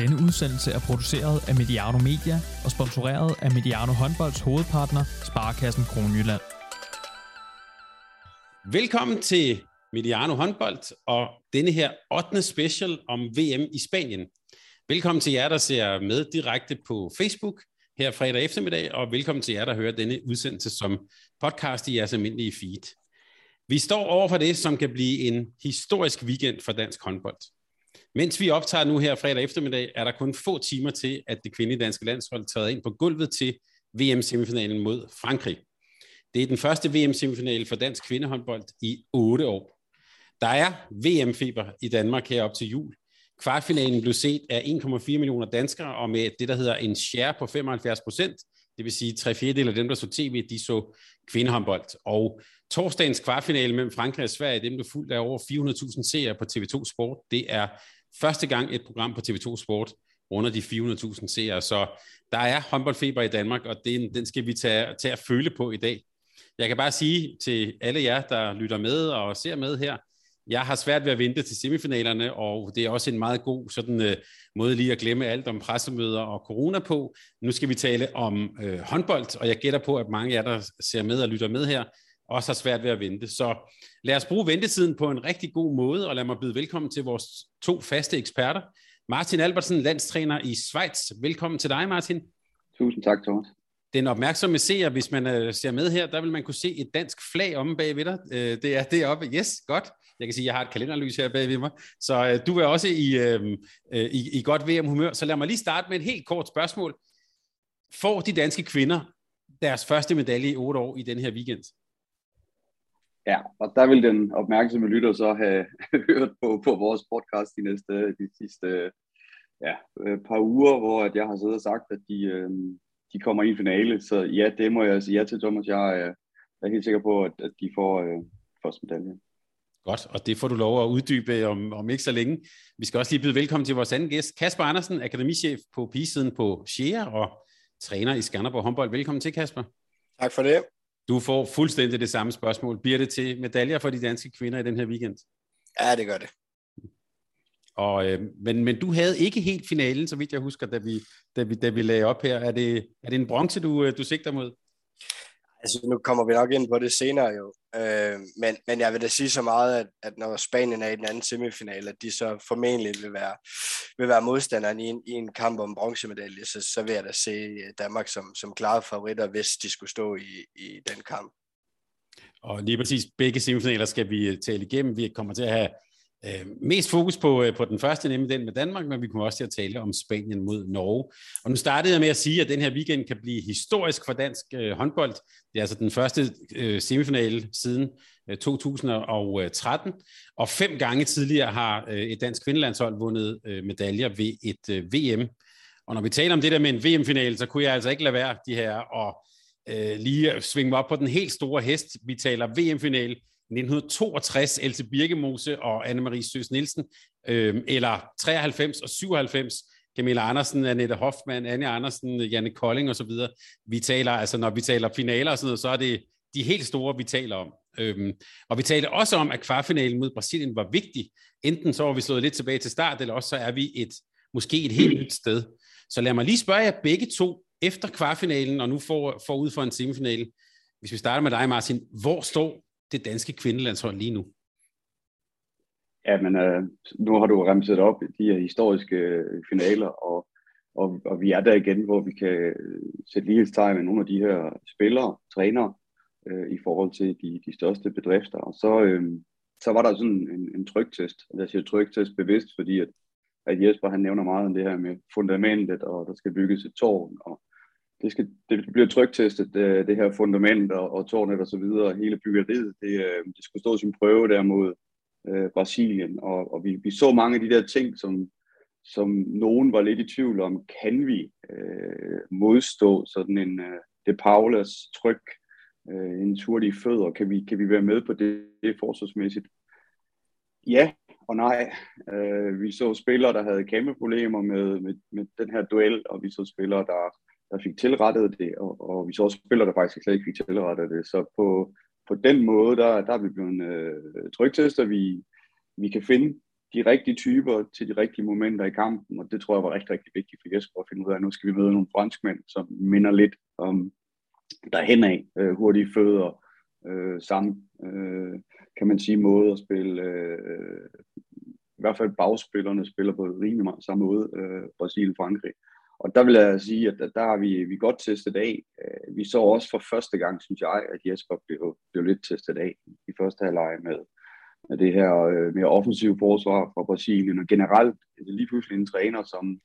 Denne udsendelse er produceret af Mediano Media og sponsoreret af Mediano Håndbolds hovedpartner, Sparkassen Kronjylland. Velkommen til Mediano Håndbold og denne her 8. special om VM i Spanien. Velkommen til jer, der ser med direkte på Facebook her fredag eftermiddag, og velkommen til jer, der hører denne udsendelse som podcast i jeres almindelige feed. Vi står over for det, som kan blive en historisk weekend for dansk håndbold. Mens vi optager nu her fredag eftermiddag, er der kun få timer til, at det kvindelige danske landshold træder ind på gulvet til VM-semifinalen mod Frankrig. Det er den første VM-semifinale for dansk kvindehåndbold i 8 år. Der er VM-feber i Danmark her op til jul. Kvartfinalen blev set af 1,4 millioner danskere, og med det, der hedder en share på 75 procent, det vil sige tre fjerdedel af dem, der så tv, de så kvindehåndbold. Og torsdagens kvartfinale mellem Frankrig og Sverige, dem blev fuldt af over 400.000 seere på TV2 Sport. Det er første gang et program på TV2 Sport runder de 400.000 seere, så der er håndboldfeber i Danmark, og den, den skal vi tage, tage at føle på i dag. Jeg kan bare sige til alle jer, der lytter med og ser med her, jeg har svært ved at vente til semifinalerne, og det er også en meget god sådan, øh, måde lige at glemme alt om pressemøder og corona på. Nu skal vi tale om øh, håndbold, og jeg gætter på, at mange af jer, der ser med og lytter med her, også har svært ved at vente. Så lad os bruge ventetiden på en rigtig god måde, og lad mig byde velkommen til vores to faste eksperter. Martin Albertsen, landstræner i Schweiz. Velkommen til dig, Martin. Tusind tak, Thomas. Den opmærksomme seer, hvis man øh, ser med her, der vil man kunne se et dansk flag omme bag ved dig. Øh, det er deroppe. Yes, godt. Jeg kan sige, at jeg har et kalenderlys her bag ved mig. Så øh, du er også i, øh, øh, i, i godt VM-humør. Så lad mig lige starte med et helt kort spørgsmål. Får de danske kvinder deres første medalje i otte år i den her weekend? Ja, og der vil den opmærksomme lytter så have hørt på, på vores podcast de næste de sidste ja, par uger, hvor at jeg har siddet og sagt, at de, øh, de kommer i en finale. Så ja, det må jeg sige ja til, Thomas. Jeg er, jeg er helt sikker på, at, at de får øh, første medalje. Godt, og det får du lov at uddybe om, om ikke så længe. Vi skal også lige byde velkommen til vores anden gæst, Kasper Andersen, akademichef på pigesiden på Shea og træner i Skanderborg håndbold. Velkommen til, Kasper. Tak for det. Du får fuldstændig det samme spørgsmål. Bliver det til medaljer for de danske kvinder i den her weekend? Ja, det gør det. Og, øh, men, men du havde ikke helt finalen, så vidt jeg husker, da vi, da vi, da vi lagde op her. Er det, er det en bronze, du, øh, du sigter mod? Altså, nu kommer vi nok ind på det senere jo. Øh, men, men jeg vil da sige så meget, at, at når Spanien er i den anden semifinale, at de så formentlig vil være, vil være modstanderen i en, i en kamp om bronzemedalje, så, så vil jeg da se øh, Danmark som, som klare favoritter, hvis de skulle stå i, i den kamp. Og lige præcis begge semifinaler skal vi øh, tale igennem. Vi kommer til at have Øh, mest fokus på, øh, på den første, nemlig den med Danmark, men vi kommer også til at tale om Spanien mod Norge. Og nu startede jeg med at sige, at den her weekend kan blive historisk for dansk øh, håndbold. Det er altså den første øh, semifinale siden øh, 2013, og fem gange tidligere har øh, et dansk kvindelandshold vundet øh, medaljer ved et øh, VM. Og når vi taler om det der med en VM-finale, så kunne jeg altså ikke lade være de her og øh, lige svinge mig op på den helt store hest. Vi taler VM-finale 1962, Else Birkemose og Anne-Marie Søs Nielsen, øh, eller 93 og 97, Camilla Andersen, Annette Hoffmann, Anne Andersen, Janne Kolding osv. Vi taler, altså når vi taler finaler og sådan noget, så er det de helt store, vi taler om. Øhm, og vi taler også om, at kvartfinalen mod Brasilien var vigtig. Enten så var vi slået lidt tilbage til start, eller også så er vi et, måske et helt nyt sted. Så lad mig lige spørge jer begge to, efter kvartfinalen, og nu for, for ud for en semifinale, hvis vi starter med dig, Martin, hvor står det danske kvindelandshold lige nu? Ja, men øh, nu har du remset op de her historiske øh, finaler, og, og, og vi er der igen, hvor vi kan øh, sætte lighedstegn med nogle af de her spillere, trænere, øh, i forhold til de, de største bedrifter. Og så, øh, så var der sådan en, en trygtest. Jeg siger trygtest bevidst, fordi at, at Jesper han nævner meget om det her med fundamentet, og der skal bygges et tårn, og det, skal, det bliver trygtestet, det, øh, det her fundament og, og tårnet og så videre, hele byggeriet, det, øh, det skulle stå sin prøve der mod øh, Brasilien, og, og vi, vi så mange af de der ting, som, som nogen var lidt i tvivl om, kan vi øh, modstå sådan en øh, De Paulas tryk, øh, en hurtige fødder, kan vi, kan vi være med på det, det forsvarsmæssigt? Ja og nej. Øh, vi så spillere, der havde kæmpe problemer med, med, med den her duel, og vi så spillere, der der fik tilrettet det, og, og vi så også spillere, der faktisk slet ikke fik tilrettet det. Så på, på den måde, der, der er vi blevet øh, trygtester. vi, vi kan finde de rigtige typer til de rigtige momenter i kampen, og det tror jeg var rigtig, rigtig vigtigt for Jesper at finde ud af. Nu skal vi møde nogle franskmænd, som minder lidt om derhen af, øh, hurtige fødder, øh, samme, øh, kan man sige, måde at spille, øh, i hvert fald bagspillerne spiller på rimelig meget samme måde, øh, Brasilien-Frankrig. Og der vil jeg sige, at der har vi, vi godt testet af. Øh, vi så også for første gang, synes jeg, at Jesper blev, blev lidt testet af i første halvleg med, med det her øh, mere offensive forsvar fra Brasilien. Og generelt altså lige pludselig en træner, som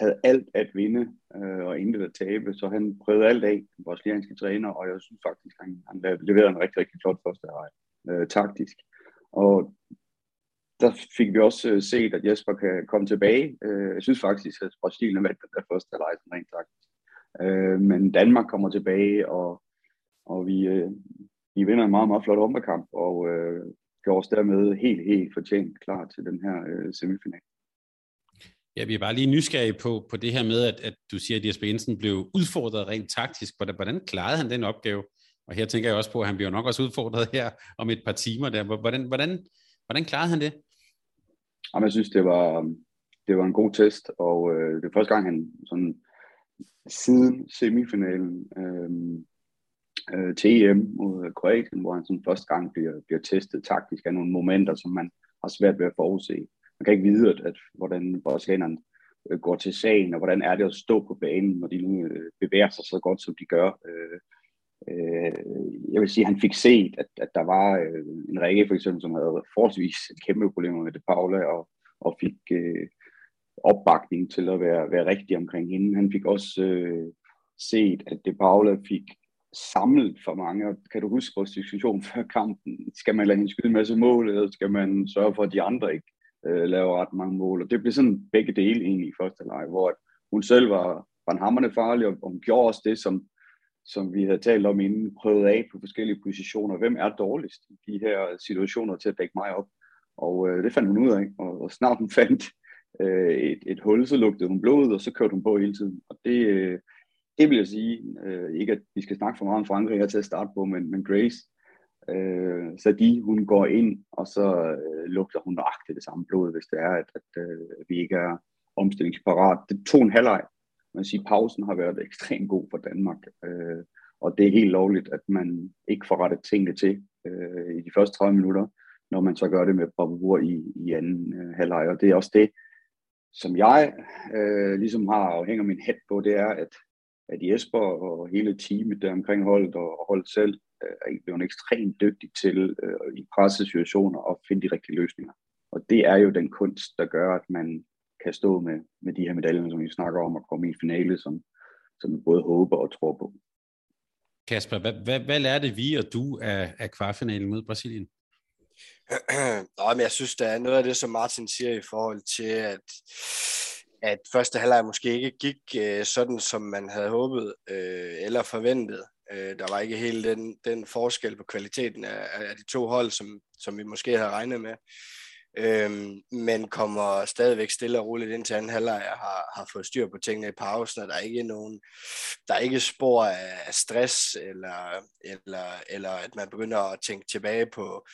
havde alt at vinde øh, og intet at tabe, så han prøvede alt af, den brasilianske træner, og jeg synes faktisk, han, han leverede en rigtig, rigtig flot første halvleg øh, taktisk. Og der fik vi også øh, set, at Jesper kan komme tilbage. Øh, jeg synes faktisk, at Brasilien vandt den der første halvleg rent taktisk. Øh, men Danmark kommer tilbage, og, og vi, øh, vi vinder en meget, meget flot ombekamp, og øh, gør os dermed helt, helt fortjent klar til den her øh, semifinal. Ja, vi er bare lige nysgerrige på, på det her med, at, at du siger, at Jesper Jensen blev udfordret rent taktisk. Hvordan, hvordan klarede han den opgave? Og her tænker jeg også på, at han bliver nok også udfordret her om et par timer. Der. Hvordan, hvordan, hvordan klarede han det? Jamen, jeg synes, det var, det var en god test, og øh, det er første gang, han sådan, siden semifinalen øh, øh, til EM mod Kroatien, hvor han sådan første gang bliver, bliver testet taktisk af nogle momenter, som man har svært ved at forudse. Man kan ikke vide, at, at hvordan brasilianerne øh, går til sagen, og hvordan er det at stå på banen, når de nu øh, bevæger sig så godt, som de gør. Øh, øh, jeg vil sige, at han fik set, at, at der var øh, en række, for eksempel, som havde forholdsvis kæmpe problemer med det Paula, og, og fik øh, opbakning til at være, være rigtig omkring hende. Han fik også øh, set, at det Paula fik samlet for mange. kan du huske vores diskussion før kampen? Skal man lade hende skyde en masse mål, eller skal man sørge for, at de andre ikke øh, laver ret mange mål? Og det blev sådan begge dele egentlig i første leg, hvor hun selv var, var en hammerne farlig, og hun gjorde også det, som som vi havde talt om inden, prøvet af på forskellige positioner. Hvem er dårligst i de her situationer til at dække mig op? Og øh, det fandt hun ud af, og, og snart hun fandt øh, et, et hul, så lugtede hun blod, og så kørte hun på hele tiden. Og det, øh, det vil jeg sige, øh, ikke at vi skal snakke for meget om Frankrig her til at starte på, men, men Grace, øh, så de, hun går ind, og så øh, lugter hun nøjagtigt det samme blod, hvis det er, at, at øh, vi ikke er omstillingsparat. Det tog en halvleg, man siger, pausen har været ekstremt god for Danmark, øh, og det er helt lovligt, at man ikke får rettet tingene til øh, i de første 30 minutter, når man så gør det med bravur i, i anden øh, halvleg, og det er også det, som jeg øh, ligesom har og hænger min hat på, det er, at, at Jesper og hele teamet der omkring holdet og holdet selv øh, er blevet ekstremt dygtig til øh, i pressesituationer at finde de rigtige løsninger. Og det er jo den kunst, der gør, at man kan stå med, med de her medaljer, som vi snakker om, at komme i finale, som, som vi både håber og tror på. Kasper, hvad, hvad, hvad lærte vi og du af, af kvartfinalen mod Brasilien? Nå, men jeg synes, der er noget af det, som Martin siger i forhold til, at, at første halvleg måske ikke gik øh, sådan, som man havde håbet øh, eller forventet. Øh, der var ikke helt den, den forskel på kvaliteten af, af de to hold, som, som vi måske havde regnet med øhm, men kommer stadigvæk stille og roligt ind til anden halvleg og har, har fået styr på tingene i pausen, og der er ikke nogen, der er ikke spor af stress, eller, eller, eller at man begynder at tænke tilbage på,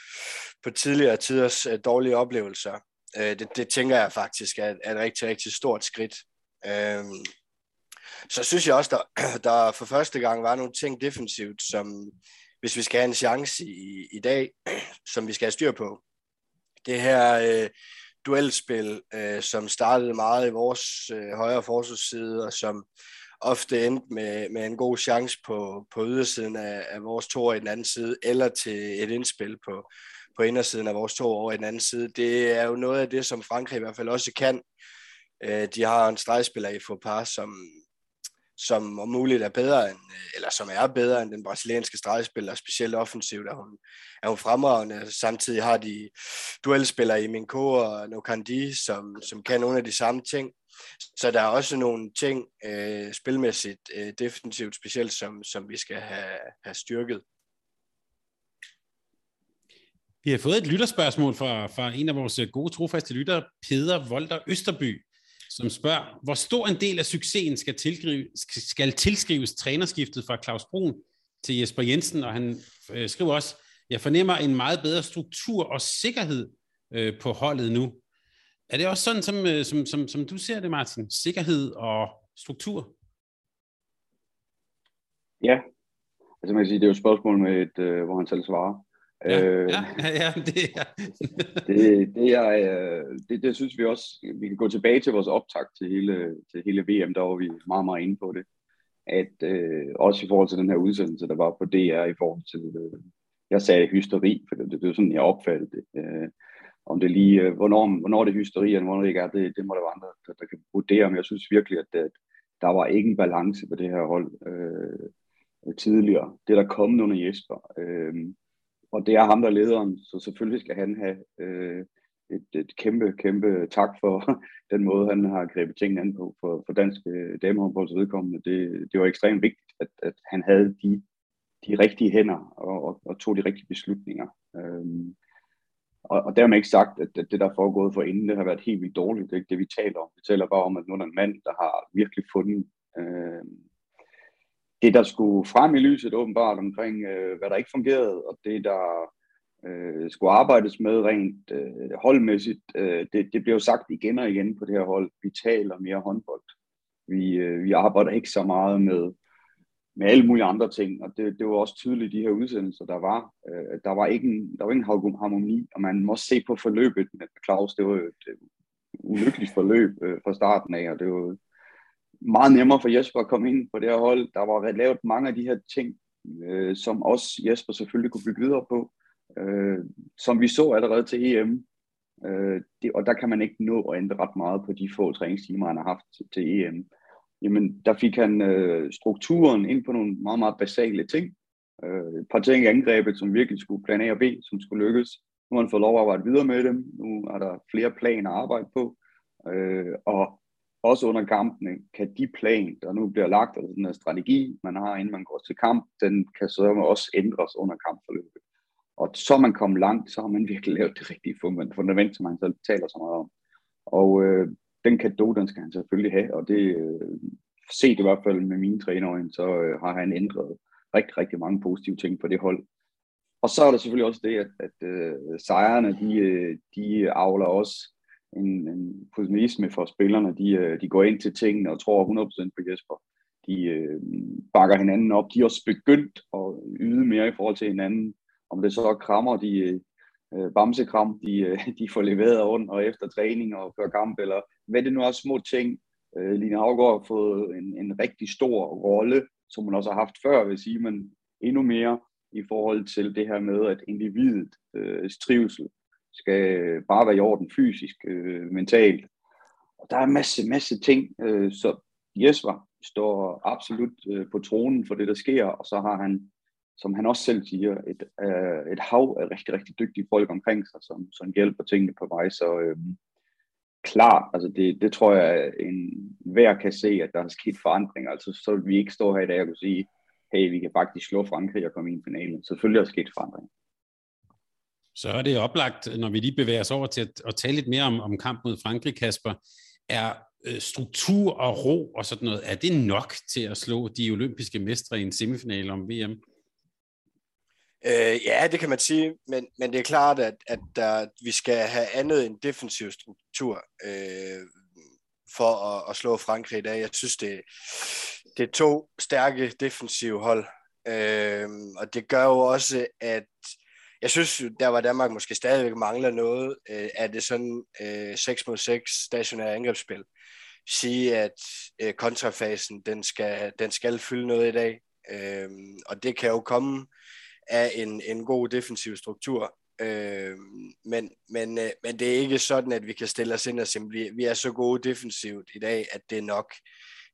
på tidligere tiders uh, dårlige oplevelser. Øh, det, det tænker jeg faktisk er, er et rigtig, rigtig stort skridt. Øhm, så synes jeg også, der, der for første gang var nogle ting defensivt, som hvis vi skal have en chance i, i dag, som vi skal have styr på, det her øh, duelspil, øh, som startede meget i vores øh, højre forsvarsside, og som ofte endte med, med en god chance på, på ydersiden af, af vores to i den anden side, eller til et indspil på, på indersiden af vores to over i den anden side. Det er jo noget af det, som Frankrig i hvert fald også kan. Øh, de har en stregspiller i Fopar, som, som om muligt er bedre end, øh, eller som er bedre end den brasilianske stregspiller, specielt offensivt er hun, er hun fremragende. Samtidig har de duelspillere i Minko og Nokandi, som, som kan nogle af de samme ting. Så der er også nogle ting øh, spilmæssigt øh, defensivt, specielt som, som vi skal have, have styrket. Vi har fået et lytterspørgsmål fra, fra en af vores gode trofaste lyttere, Peder Volter Østerby som spørger, hvor stor en del af succesen skal, tilskrives, skal tilskrives trænerskiftet fra Claus Brun til Jesper Jensen, og han øh, skriver også, jeg fornemmer en meget bedre struktur og sikkerhed øh, på holdet nu. Er det også sådan, som, øh, som, som, som du ser det, Martin? Sikkerhed og struktur? Ja, altså man kan sige, det er jo et spørgsmål med et, øh, hvor han selv svarer. Ja, øh, ja, det er... det, det, er, øh, det, det synes vi også, vi kan gå tilbage til vores optag til hele, til hele VM, der var vi meget, meget inde på det. At øh, også i forhold til den her udsendelse, der var på DR i forhold til, øh, jeg sagde hysteri, for det, det, det er sådan, jeg opfattede det. Øh, om det lige, øh, hvornår, hvornår det er hysteri, og hvornår det ikke er, det, det må der være andre, der, der kan vurdere, men jeg synes virkelig, at, at der var ikke en balance på det her hold øh, tidligere. Det er der kommet under Jesper. Øh, og det er ham, der er lederen, så selvfølgelig skal han have øh, et, et kæmpe, kæmpe tak for den måde, han har grebet tingene an på for, for dansk øh, damehåndbolds vedkommende. Det, det var ekstremt vigtigt, at, at han havde de, de rigtige hænder og, og, og tog de rigtige beslutninger. Øhm, og, og dermed ikke sagt, at, at det, der er foregået for inden, det har været helt vildt dårligt. Det er ikke det, vi taler om. Vi taler bare om, at nu er der en mand, der har virkelig fundet øh, det, der skulle frem i lyset åbenbart omkring, øh, hvad der ikke fungerede, og det, der øh, skulle arbejdes med rent øh, holdmæssigt, øh, det, det blev sagt igen og igen på det her hold. Vi taler mere håndbold. Vi, øh, vi arbejder ikke så meget med, med alle mulige andre ting, og det, det var også tydeligt i de her udsendelser, der var. Øh, der var ikke der var ingen harmoni, og man må se på forløbet med Claus. Det var et øh, ulykkeligt forløb øh, fra starten af, og det var meget nemmere for Jesper at komme ind på det her hold. Der var lavet mange af de her ting, øh, som også Jesper selvfølgelig kunne bygge videre på, øh, som vi så allerede til EM. Øh, det, og der kan man ikke nå at ændre ret meget på de få træningstimer, han har haft til, EM. Jamen, der fik han øh, strukturen ind på nogle meget, meget basale ting. Øh, et par ting i angrebet, som virkelig skulle plan A og B, som skulle lykkes. Nu har han fået lov at arbejde videre med dem. Nu er der flere planer at arbejde på. Øh, og også under kampene, kan de plan, der nu bliver lagt, eller den her strategi, man har, inden man går til kamp, den kan så også ændres under kampforløbet. Og så man kommet langt, så har man virkelig lavet det rigtige fundament, som man selv taler så meget om. Og øh, den kado, den skal han selvfølgelig have, og det øh, set i hvert fald med mine trænerøjne, så øh, har han ændret rigtig, rigtig mange positive ting på det hold. Og så er der selvfølgelig også det, at, at øh, sejrene, de, øh, de avler også en, en pessimisme for spillerne. De, øh, de går ind til tingene og tror 100% på Jesper. De øh, bakker hinanden op. De er også begyndt at yde mere i forhold til hinanden. Om det så krammer, de øh, øh, bamsekram, de, øh, de får leveret rundt og efter træning og før kamp, eller hvad det nu er små ting. Øh, Line Havgaard har fået en, en rigtig stor rolle, som hun også har haft før, vil sige, men endnu mere i forhold til det her med, at individet øh, trivsel skal bare være i orden fysisk, øh, mentalt. Og der er en masse, masse ting, øh, så Jesper står absolut øh, på tronen for det, der sker, og så har han, som han også selv siger, et, øh, et hav af rigtig, rigtig dygtige folk omkring sig, som, som hjælper tingene på vej. Så øh, klart, altså det, det tror jeg, en hver kan se, at der er sket forandringer. Altså så vil vi ikke stå her i dag og kunne sige, hey, vi kan faktisk slå Frankrig og komme i en finale. Selvfølgelig er der sket forandringer. Så er det oplagt, når vi lige bevæger os over til at, at tale lidt mere om, om kamp mod Frankrig, Kasper. Er øh, struktur og ro og sådan noget, er det nok til at slå de olympiske mestre i en semifinal om VM? Øh, ja, det kan man sige, men, men det er klart, at, at der, vi skal have andet end defensiv struktur øh, for at, at slå Frankrig i dag. Jeg synes, det, det er to stærke defensive hold, øh, og det gør jo også, at jeg synes, der var Danmark måske stadigvæk mangler noget øh, af det sådan øh, 6 mod 6 stationære angrebsspil. Sige, at øh, kontrafasen, den skal, den skal fylde noget i dag, øh, og det kan jo komme af en, en god defensiv struktur. Øh, men, men, øh, men det er ikke sådan, at vi kan stille os ind og sige, vi, vi er så gode defensivt i dag, at det er nok.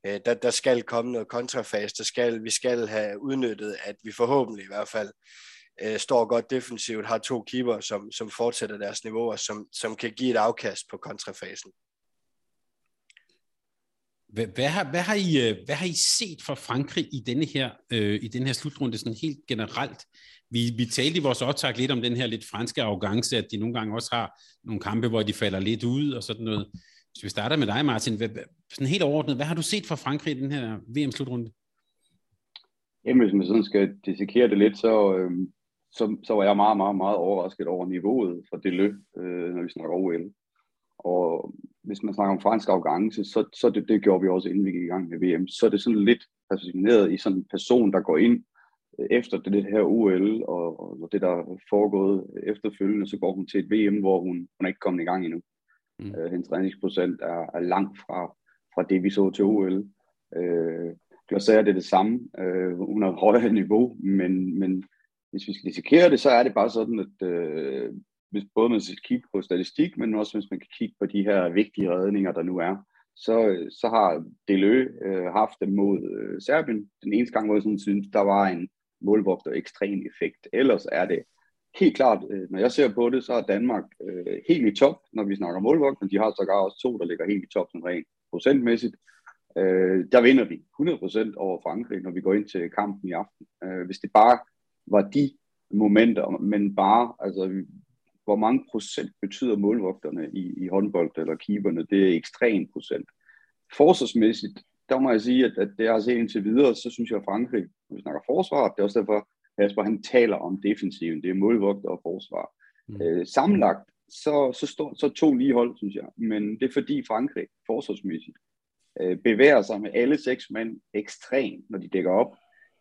Øh, der, der skal komme noget kontrafase, der skal, vi skal have udnyttet, at vi forhåbentlig i hvert fald øh, står godt defensivt, har to keeper, som, som fortsætter deres niveauer, som, som kan give et afkast på kontrafasen. Hvad, hvad, har, hvad, har I, øh, hvad har I set fra Frankrig i denne her, øh, i den her slutrunde sådan helt generelt? Vi, vi talte i vores optag lidt om den her lidt franske arrogance, at de nogle gange også har nogle kampe, hvor de falder lidt ud og sådan noget. Hvis vi starter med dig, Martin, hvad, sådan helt overordnet, hvad har du set fra Frankrig i den her VM-slutrunde? Jamen, hvis man sådan skal dissekere det lidt, så, øh, så, så var jeg meget, meget, meget overrasket over niveauet for det løb, øh, når vi snakker OL. Og hvis man snakker om fransk arrogance, så, så det, det gjorde vi også, inden vi gik i gang med VM. Så er det sådan lidt fascineret i sådan en person, der går ind øh, efter det her OL, og, og det, der er foregået efterfølgende, så går hun til et VM, hvor hun, hun er ikke kommet i gang endnu. Mm. Øh, hendes træningsprocent er, er langt fra, fra det, vi så til OL. Øh, Glaser det er det samme. Øh, hun har et højere niveau, men, men hvis vi skal dissekere det, så er det bare sådan, at øh, hvis både man skal kigge på statistik, men også hvis man kan kigge på de her vigtige redninger, der nu er, så, øh, så har Delø øh, haft dem mod øh, Serbien. Den eneste gang, hvor jeg sådan synes, der var en målvogter ekstrem effekt. Ellers er det helt klart, øh, når jeg ser på det, så er Danmark øh, helt i top, når vi snakker målvogter. De har sågar også to, der ligger helt i top, sådan rent procentmæssigt. Øh, der vinder vi 100% over Frankrig, når vi går ind til kampen i aften. Øh, hvis det bare var de momenter, men bare, altså, hvor mange procent betyder målvogterne i, i håndbold eller keeperne, det er ekstrem procent. Forsvarsmæssigt, der må jeg sige, at, at det jeg har set indtil videre, så synes jeg, at Frankrig, når vi snakker forsvar, det er også derfor, Jasper han taler om defensiven, det er målvogter og forsvar. Mm. Øh, sammenlagt, så, så, står, så to lige hold, synes jeg, men det er fordi Frankrig, forsvarsmæssigt, øh, bevæger sig med alle seks mænd ekstremt, når de dækker op.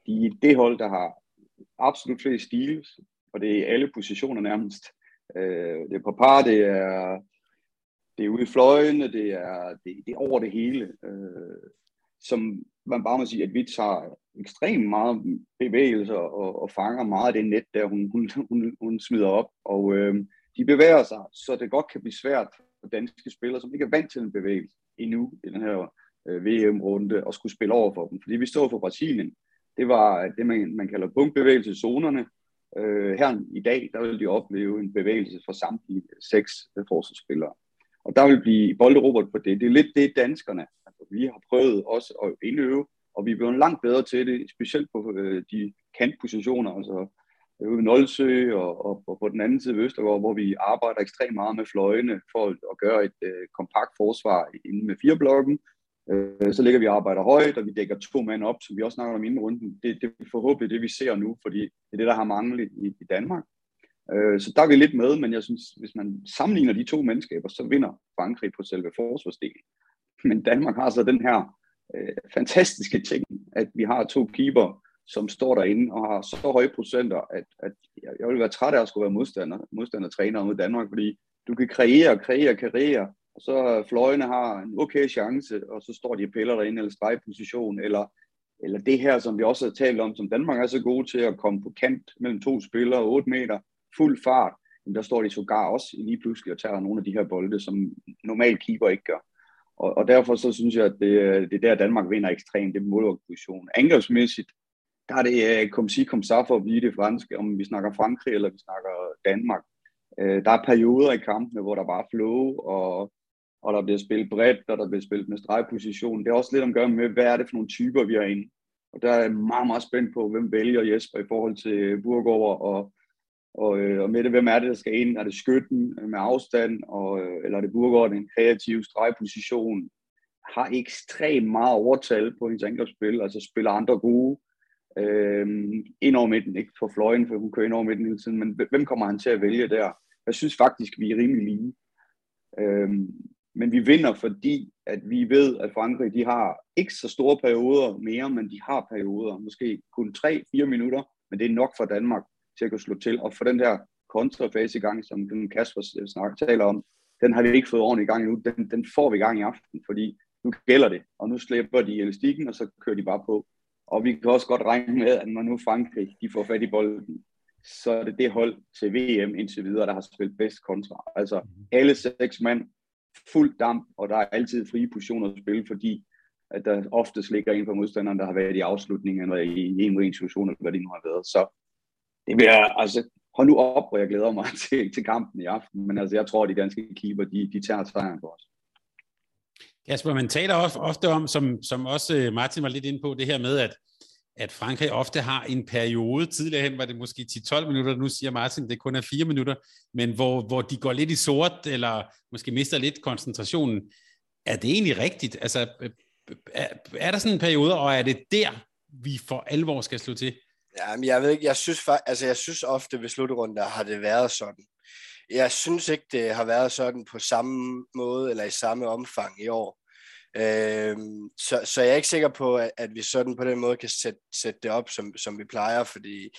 De er det hold, der har absolut flest steals, og det er alle positioner nærmest. Øh, det er på par, det er, det er ude i fløjene, det er, det, det er over det hele. Øh, som man bare må sige, at vi tager ekstremt meget bevægelser og, og fanger meget af det net, der hun, hun, hun, hun smider op. Og øh, de bevæger sig, så det godt kan blive svært for danske spillere, som ikke er vant til en bevægelse endnu i den her øh, VM-runde, og skulle spille over for dem. Fordi vi står for Brasilien. Det var det, man, man kalder punktbevægelseszonerne, Øh, her i dag, der vil de opleve en bevægelse fra samtlige seks forsvarsspillere. Og der vil blive bolderobot på det. Det er lidt det, danskerne, altså, vi har prøvet også at indøve, og vi er blevet langt bedre til det, specielt på øh, de kantpositioner, altså øh, ude i Nolsø og, og, og på den anden side ved Østergaard, hvor vi arbejder ekstremt meget med fløjene for at gøre et øh, kompakt forsvar inden med fire blokken, Øh, så ligger vi og arbejder højt, og vi dækker to mænd op, som vi også snakker om inden runden. Det, det er forhåbentlig det, vi ser nu, fordi det er det, der har manglet i, i Danmark. Øh, så der er vi lidt med, men jeg synes, hvis man sammenligner de to mandskaber, så vinder Frankrig på selve forsvarsdelen. Men Danmark har så den her øh, fantastiske ting, at vi har to keeper, som står derinde og har så høje procenter, at, at jeg ville være træt af at skulle være modstander, modstandertræner mod Danmark, fordi du kan kreere, kreere, kreere, så fløjene har en okay chance, og så står de og piller derinde, eller stregposition, eller, eller det her, som vi også har talt om, som Danmark er så gode til at komme på kant mellem to spillere, 8 meter, fuld fart, men der står de sågar også lige pludselig og tager nogle af de her bolde, som normal keeper ikke gør. Og, og derfor så synes jeg, at det, det er der, Danmark vinder ekstremt, det er målvogtposition. Angrebsmæssigt, der er det øh, kom si, kom så for at blive det franske, om vi snakker Frankrig eller vi snakker Danmark. Øh, der er perioder i kampene, hvor der bare er flow, og og der bliver spillet bredt, og der bliver spillet med stregposition. Det er også lidt om gøre med, hvad er det for nogle typer, vi har inde. Og der er jeg meget, meget spændt på, hvem vælger Jesper i forhold til Burgover og, og, øh, og med det, hvem er det, der skal ind? Er det skytten med afstand, og, øh, eller er det Burgård, en kreativ stregposition? Har ekstremt meget overtal på hendes angrebsspil, altså spiller andre gode øh, ind over midten, ikke for fløjen, for hun kører ind over midten hele tiden, men hvem kommer han til at vælge der? Jeg synes faktisk, vi er rimelig lige. Øhm, men vi vinder, fordi at vi ved, at Frankrig de har ikke så store perioder mere, men de har perioder, måske kun 3-4 minutter, men det er nok for Danmark til at kunne slå til. Og for den der kontrafase i gang, som den Kasper øh, snakker, taler om, den har vi ikke fået ordentligt i gang endnu. Den, den får vi i gang i aften, fordi nu gælder det, og nu slipper de elastikken, og så kører de bare på. Og vi kan også godt regne med, at når nu Frankrig de får fat i bolden, så er det det hold til VM indtil videre, der har spillet bedst kontra. Altså alle seks mand fuld damp, og der er altid frie positioner at spille, fordi at der ofte ligger en på modstanderen, der har været i afslutningen, eller i en en situation, eller hvad det nu har været. Så det bliver, altså, hold nu op, og jeg glæder mig til, til kampen i aften, men altså, jeg tror, at de danske keeper, de, de tager sejren for os. Kasper, man taler ofte om, som, som også øh, Martin var lidt inde på, det her med, at at Frankrig ofte har en periode, tidligere hen var det måske 10-12 minutter, nu siger Martin, det kun er 4 minutter, men hvor, hvor de går lidt i sort, eller måske mister lidt koncentrationen. Er det egentlig rigtigt? Altså, er, er der sådan en periode, og er det der, vi for alvor skal slå til? Ja, men jeg ved ikke, jeg synes, altså jeg synes ofte ved slutrunden, har det været sådan jeg synes ikke, det har været sådan på samme måde eller i samme omfang i år. Øh, så, så jeg er ikke sikker på, at, at vi sådan på den måde kan sætte, sætte det op, som, som vi plejer, fordi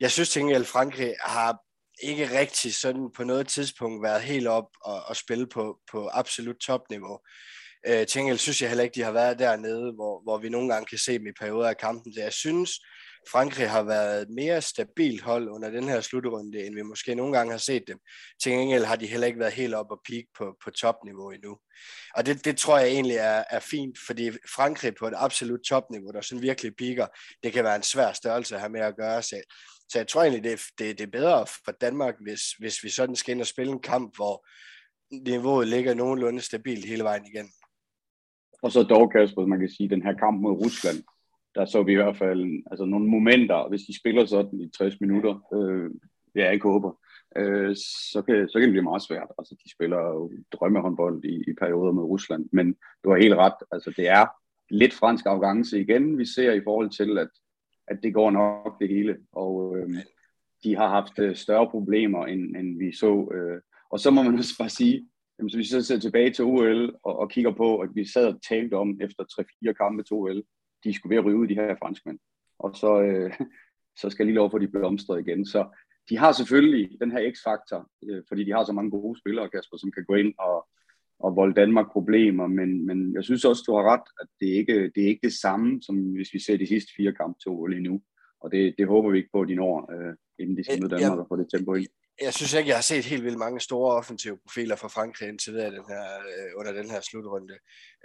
jeg synes til at Frankrig har ikke rigtig sådan på noget tidspunkt været helt op og, og spille på, på absolut topniveau. Øh, til synes jeg heller ikke, de har været dernede, hvor, hvor vi nogle gange kan se dem i perioder af kampen. Så jeg synes, Frankrig har været et mere stabilt hold under den her slutrunde, end vi måske nogle gange har set dem. Til gengæld har de heller ikke været helt op og peak på, på topniveau endnu. Og det, det tror jeg egentlig er, er fint, fordi Frankrig på et absolut topniveau, der sådan virkelig piker, det kan være en svær størrelse at have med at gøre. selv. så jeg tror egentlig, det, det, det er bedre for Danmark, hvis, hvis vi sådan skal ind og spille en kamp, hvor niveauet ligger nogenlunde stabilt hele vejen igen. Og så dog, Kasper, man kan sige, den her kamp mod Rusland, der så vi i hvert fald altså nogle momenter, hvis de spiller sådan i 60 minutter, øh, jeg ikke håber, øh, så, kan, så kan det blive meget svært. Altså, de spiller jo drømmehåndbold i, i perioder med Rusland, men du har helt ret, altså det er lidt fransk afgangse igen, vi ser i forhold til, at, at det går nok det hele, og øh, de har haft øh, større problemer, end, end vi så. Øh, og så må man også bare sige, jamen, så hvis vi så ser tilbage til OL og, og kigger på, at vi sad og talte om efter 3-4 kampe til OL, de skulle ved at ryge ud, de her franskmænd. Og så, øh, så skal jeg lige lov for, at de blomstrer igen. Så de har selvfølgelig den her x-faktor, øh, fordi de har så mange gode spillere, Kasper, som kan gå ind og, og volde Danmark problemer, men, men jeg synes også, du har ret, at det ikke det er ikke det samme, som hvis vi ser de sidste fire kampe til OL nu. Og det, det håber vi ikke på, at de når, øh, inden de skal møde Danmark og få det tempo ind jeg synes ikke, jeg har set helt vildt mange store offensive profiler fra Frankrig indtil videre den her, øh, under den her slutrunde.